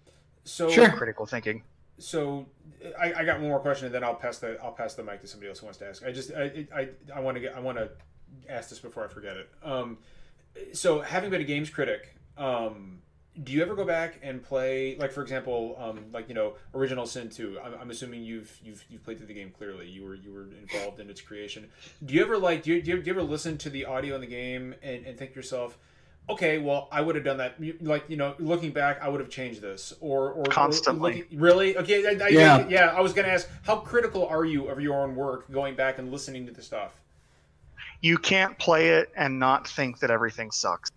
[SPEAKER 1] So
[SPEAKER 5] sure. critical thinking.
[SPEAKER 1] So I, I, got one more question, and then I'll pass the I'll pass the mic to somebody else who wants to ask. I just I I, I want to get I want to ask this before I forget it. Um, so having been a games critic, um, do you ever go back and play like for example um, like you know original sin 2 I'm, I'm, assuming you've you've you've played through the game clearly. You were you were involved in its creation. Do you ever like do you, do you, do you ever listen to the audio in the game and, and think to yourself okay well i would have done that. Like you know looking back i would have changed this. Or or
[SPEAKER 5] constantly.
[SPEAKER 1] or looking, really? Okay I, I, yeah. yeah i was gonna ask how critical are you of your own work going back and listening to the stuff?
[SPEAKER 5] You can't play it and not think that everything sucks.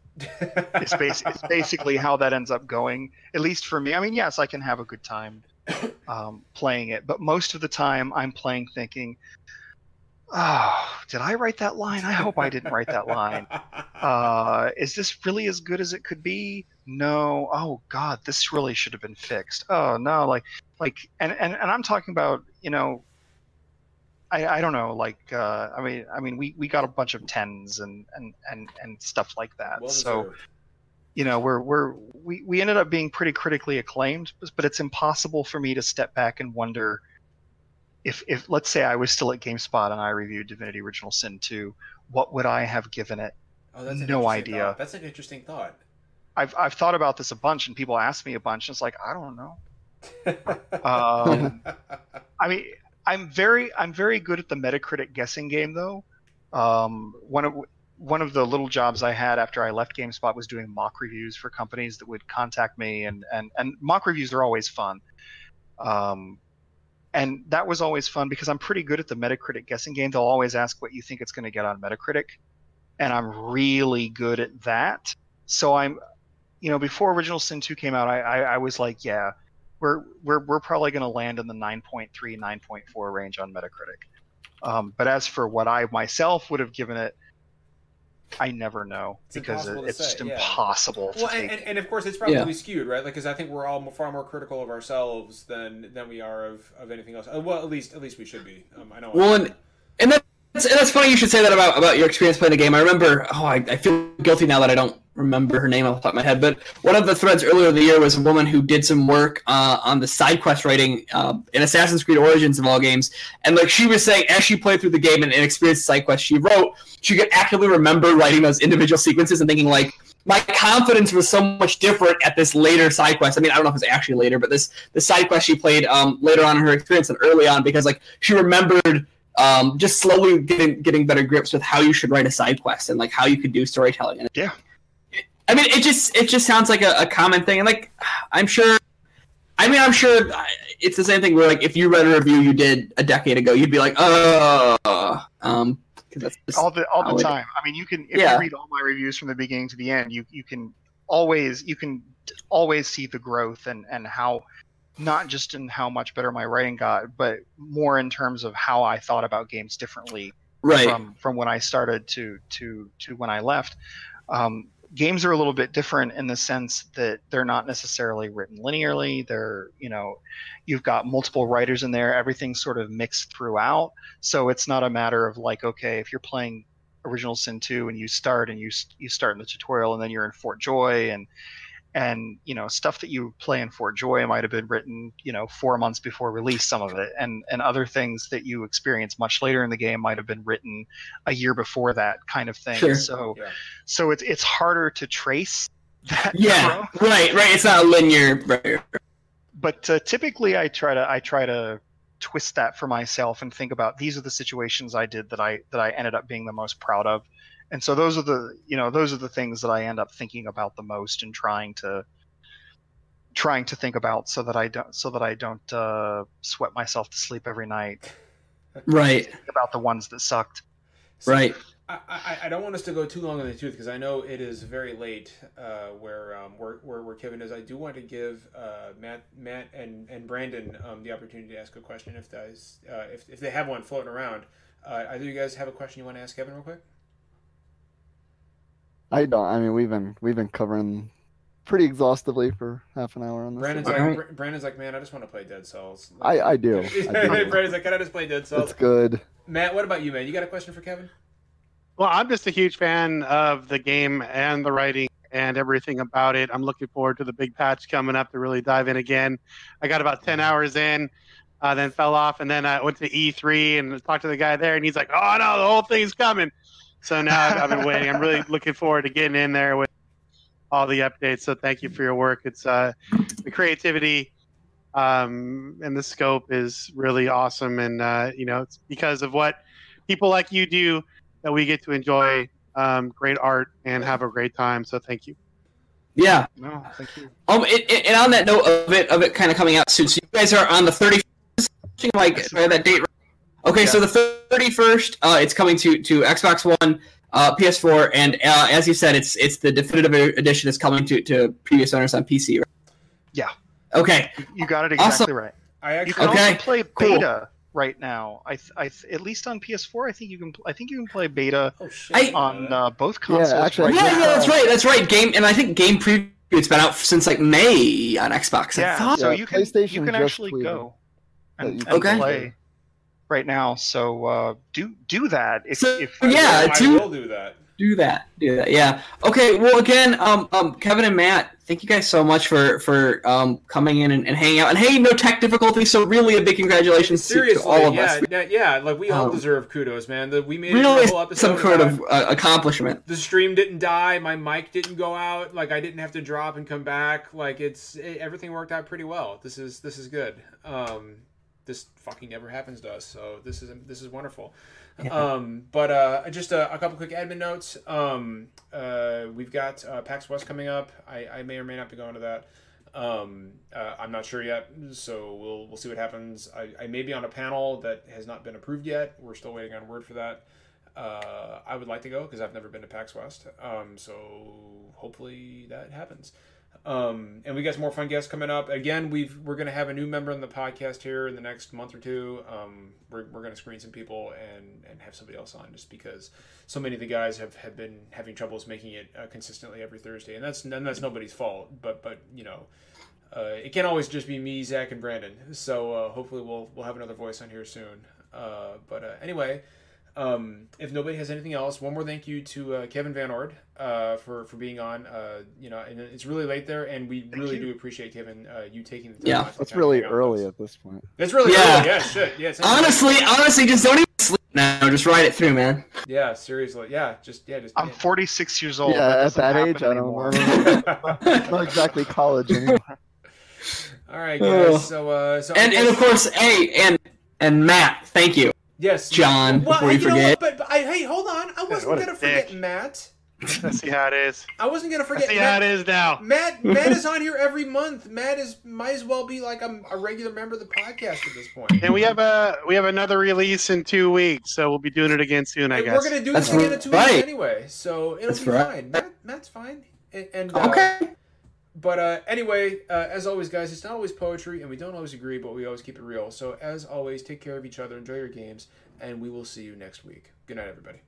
[SPEAKER 5] It's, bas- it's basically how that ends up going. At least for me. I mean, yes, I can have a good time um, playing it, but most of the time I'm playing thinking, "Oh, did I write that line? I hope I didn't write that line. Uh, is this really as good as it could be? No. Oh God, this really should have been fixed. Oh no, like, like, and and and I'm talking about you know I, I don't know, like uh, I mean, I mean, we, we got a bunch of tens and and and, and stuff like that. Well so, you know, we're we're we, we ended up being pretty critically acclaimed, but it's impossible for me to step back and wonder if if let's say I was still at GameSpot and I reviewed Divinity Original Sin 2, what would I have given it?
[SPEAKER 1] Oh, that's no idea. Thought. That's an interesting thought.
[SPEAKER 5] I've I've thought about this a bunch, and people ask me a bunch, and it's like I don't know. um, I mean, I'm very I'm very good at the Metacritic guessing game though. Um, one of one of the little jobs I had after I left GameSpot was doing mock reviews for companies that would contact me, and and and mock reviews are always fun. Um, and that was always fun because I'm pretty good at the Metacritic guessing game. They'll always ask what you think it's going to get on Metacritic, and I'm really good at that. So I'm, you know, before Original Sin 2 came out, I, I, I was like, yeah, we're we're we're probably going to land in the 9.3 9.4 range on Metacritic. Um, but as for what I myself would have given it, I never know it's because it, it's say, just yeah. impossible.
[SPEAKER 1] Well, and, and, and, of course it's probably yeah. skewed, right? Like, because I think we're all far more critical of ourselves than than we are of, of anything else. Uh, well, at least at least we should be. Um, I know.
[SPEAKER 2] Well, and, and that's that's funny you should say that about about your experience playing the game. I remember. Oh, I, I feel guilty now that I don't remember her name off the top of my head, but one of the threads earlier in the year was a woman who did some work uh, on the side quest writing uh, in Assassin's Creed Origins of all games, and like she was saying, as she played through the game and, and experienced side quests she wrote, she could actively remember writing those individual sequences and thinking like. My confidence was so much different at this later side quest. I mean, I don't know if it's actually later, but this the side quest she played um, later on in her experience and early on because like she remembered um, just slowly getting getting better grips with how you should write a side quest and like how you could do storytelling. And
[SPEAKER 5] yeah,
[SPEAKER 2] I mean, it just it just sounds like a, a common thing, and like I'm sure. I mean, I'm sure it's the same thing where like if you read a review you did a decade ago, you'd be like, oh, um,
[SPEAKER 5] all the all the time. I mean, you can if yeah. you read all my reviews from the beginning to the end, you you can always you can always see the growth and and how not just in how much better my writing got, but more in terms of how I thought about games differently
[SPEAKER 2] right.
[SPEAKER 5] from from when I started to to to when I left. Um, games are a little bit different in the sense that they're not necessarily written linearly. They're, you know, you've got multiple writers in there, everything's sort of mixed throughout. So it's not a matter of like, okay, if you're playing original sin 2 and you start and you you start in the tutorial and then you're in fort joy and and you know stuff that you play in Fort Joy might have been written you know four months before release some of it and and other things that you experience much later in the game might have been written a year before that kind of thing sure. so yeah. so it's it's harder to trace that
[SPEAKER 2] yeah right right it's not linear right.
[SPEAKER 5] but uh, typically I try to I try to twist that for myself and think about these are the situations I did that I that I ended up being the most proud of and so those are the you know those are the things that I end up thinking about the most and trying to trying to think about so that I don't so that I don't uh, sweat myself to sleep every night.
[SPEAKER 2] Right.
[SPEAKER 5] about the ones that sucked.
[SPEAKER 2] So right.
[SPEAKER 1] I, I, I, don't want us to go too long on the tooth because I know it is very late uh, where, um, where, where where Kevin is. I do want to give uh, Matt Matt and, and Brandon um, the opportunity to ask a question if uh, if if they have one floating around. Uh, either you guys have a question you want to ask Kevin real quick?
[SPEAKER 3] I don't. I mean, we've been we've been covering pretty exhaustively for half an hour on this.
[SPEAKER 1] Brandon's like, Brandon's like, man, I just want to play Dead Cells.
[SPEAKER 3] Like, I I do. I
[SPEAKER 1] do. Brandon's like, can I just play Dead Cells?
[SPEAKER 3] It's good.
[SPEAKER 1] Matt, what about you, man? You got a question for Kevin?
[SPEAKER 4] Well, I'm just a huge fan of the game and the writing and everything about it. I'm looking forward to the big patch coming up to really dive in again. I got about 10 hours in, uh, then fell off, and then I went to E3 and talked to the guy there, and he's like, "Oh no, the whole thing's coming." So now I've, I've, been waiting. I'm really looking forward to getting in there with all the updates. So thank you for your work. It's uh, the creativity um, and the scope is really awesome, and uh, you know it's because of what people like you do that we get to enjoy um, great art and have a great time. So thank you.
[SPEAKER 2] Yeah. No, thank you. Um, it, it, and on that note of it, of it kind of coming out soon. So you guys are on the 31st, like that date Okay, yeah. so the 31st, uh, it's coming to, to Xbox One, uh, PS4, and uh, as you said, it's it's the definitive edition is coming to, to previous owners on PC. Right?
[SPEAKER 5] Yeah.
[SPEAKER 2] Okay.
[SPEAKER 5] You got it exactly awesome. right.
[SPEAKER 1] I actually,
[SPEAKER 5] you can
[SPEAKER 2] okay.
[SPEAKER 5] also play beta cool. right now. I, I at least on PS4, I think you can. I think you can play beta oh, on uh, both consoles.
[SPEAKER 3] Yeah, actually,
[SPEAKER 2] right yeah, yeah, that's right. That's right. Game, and I think game preview. It's been out since like May on Xbox.
[SPEAKER 5] Yeah, so you can you can actually go and, and okay. play right now. So uh, do do that. If,
[SPEAKER 2] so,
[SPEAKER 5] if
[SPEAKER 2] yeah,
[SPEAKER 1] I, do, I will do that.
[SPEAKER 2] Do that. Do that. Yeah. Okay. Well, again, um, um, Kevin and Matt, thank you guys so much for for um coming in and, and hanging out. And hey, no tech difficulties. So really, a big congratulations
[SPEAKER 1] Seriously,
[SPEAKER 2] to, to all of
[SPEAKER 1] yeah,
[SPEAKER 2] us.
[SPEAKER 1] Yeah, yeah, like we all um, deserve kudos, man. The, we made
[SPEAKER 2] really some kind of uh, accomplishment.
[SPEAKER 1] The stream didn't die. My mic didn't go out. Like I didn't have to drop and come back. Like it's it, everything worked out pretty well. This is this is good. Um, this fucking never happens to us. So this is this is wonderful. Yeah. Um, but uh, just a, a, couple quick admin notes. Um, uh, we've got uh, PAX West coming up. I, I, may or may not be going to that. Um, uh, I'm not sure yet, so we'll we'll see what happens. I, I may be on a panel that has not been approved yet. We're still waiting on word for that. Uh, I would like to go because I've never been to PAX West. Um, so hopefully that happens. Um, and we got some more fun guests coming up. Again, we've we're gonna have a new member in the podcast here in the next month or two. Um, we're, we're gonna screen some people and and have somebody else on just because so many of the guys have, have been having troubles making it uh, consistently every Thursday, and that's and that's nobody's fault. But but you know, uh, it can't always just be me, Zach, and Brandon. So uh, hopefully we'll we'll have another voice on here soon. Uh, but uh, anyway, um, if nobody has anything else, one more thank you to uh, Kevin VanOrd uh, for for being on. Uh, you know, and it's really late there, and we thank really you. do appreciate Kevin uh, you taking the time.
[SPEAKER 3] Yeah, that's really early at this point.
[SPEAKER 1] It's really yeah. early. Yeah, shit. Yeah.
[SPEAKER 2] Honestly, honestly, just don't even sleep now. Just ride it through, man.
[SPEAKER 1] Yeah, seriously. Yeah, just yeah, just.
[SPEAKER 5] I'm
[SPEAKER 1] yeah.
[SPEAKER 5] 46 years old.
[SPEAKER 3] Yeah, that at that age, I don't know. not exactly college anymore.
[SPEAKER 1] All right, guys. So, uh, so
[SPEAKER 2] and, and of course, hey, and and Matt, thank you.
[SPEAKER 1] Yes,
[SPEAKER 2] John. Well, before you, you forget.
[SPEAKER 1] What, but, but I, hey, hold on. I wasn't gonna forget dick. Matt.
[SPEAKER 5] Let's see how it is.
[SPEAKER 1] I wasn't gonna forget.
[SPEAKER 5] Let's see
[SPEAKER 1] Matt.
[SPEAKER 5] how it is now.
[SPEAKER 1] Matt, Matt is on here every month. Matt is might as well be like a, a, regular member of the podcast at this point.
[SPEAKER 5] And we have a we have another release in two weeks, so we'll be doing it again soon. I and guess
[SPEAKER 1] we're gonna do this again in two right. weeks anyway, so it'll That's be right. fine. Matt, Matt's fine. And, and uh,
[SPEAKER 2] okay.
[SPEAKER 1] But uh, anyway, uh, as always, guys, it's not always poetry, and we don't always agree, but we always keep it real. So, as always, take care of each other, enjoy your games, and we will see you next week. Good night, everybody.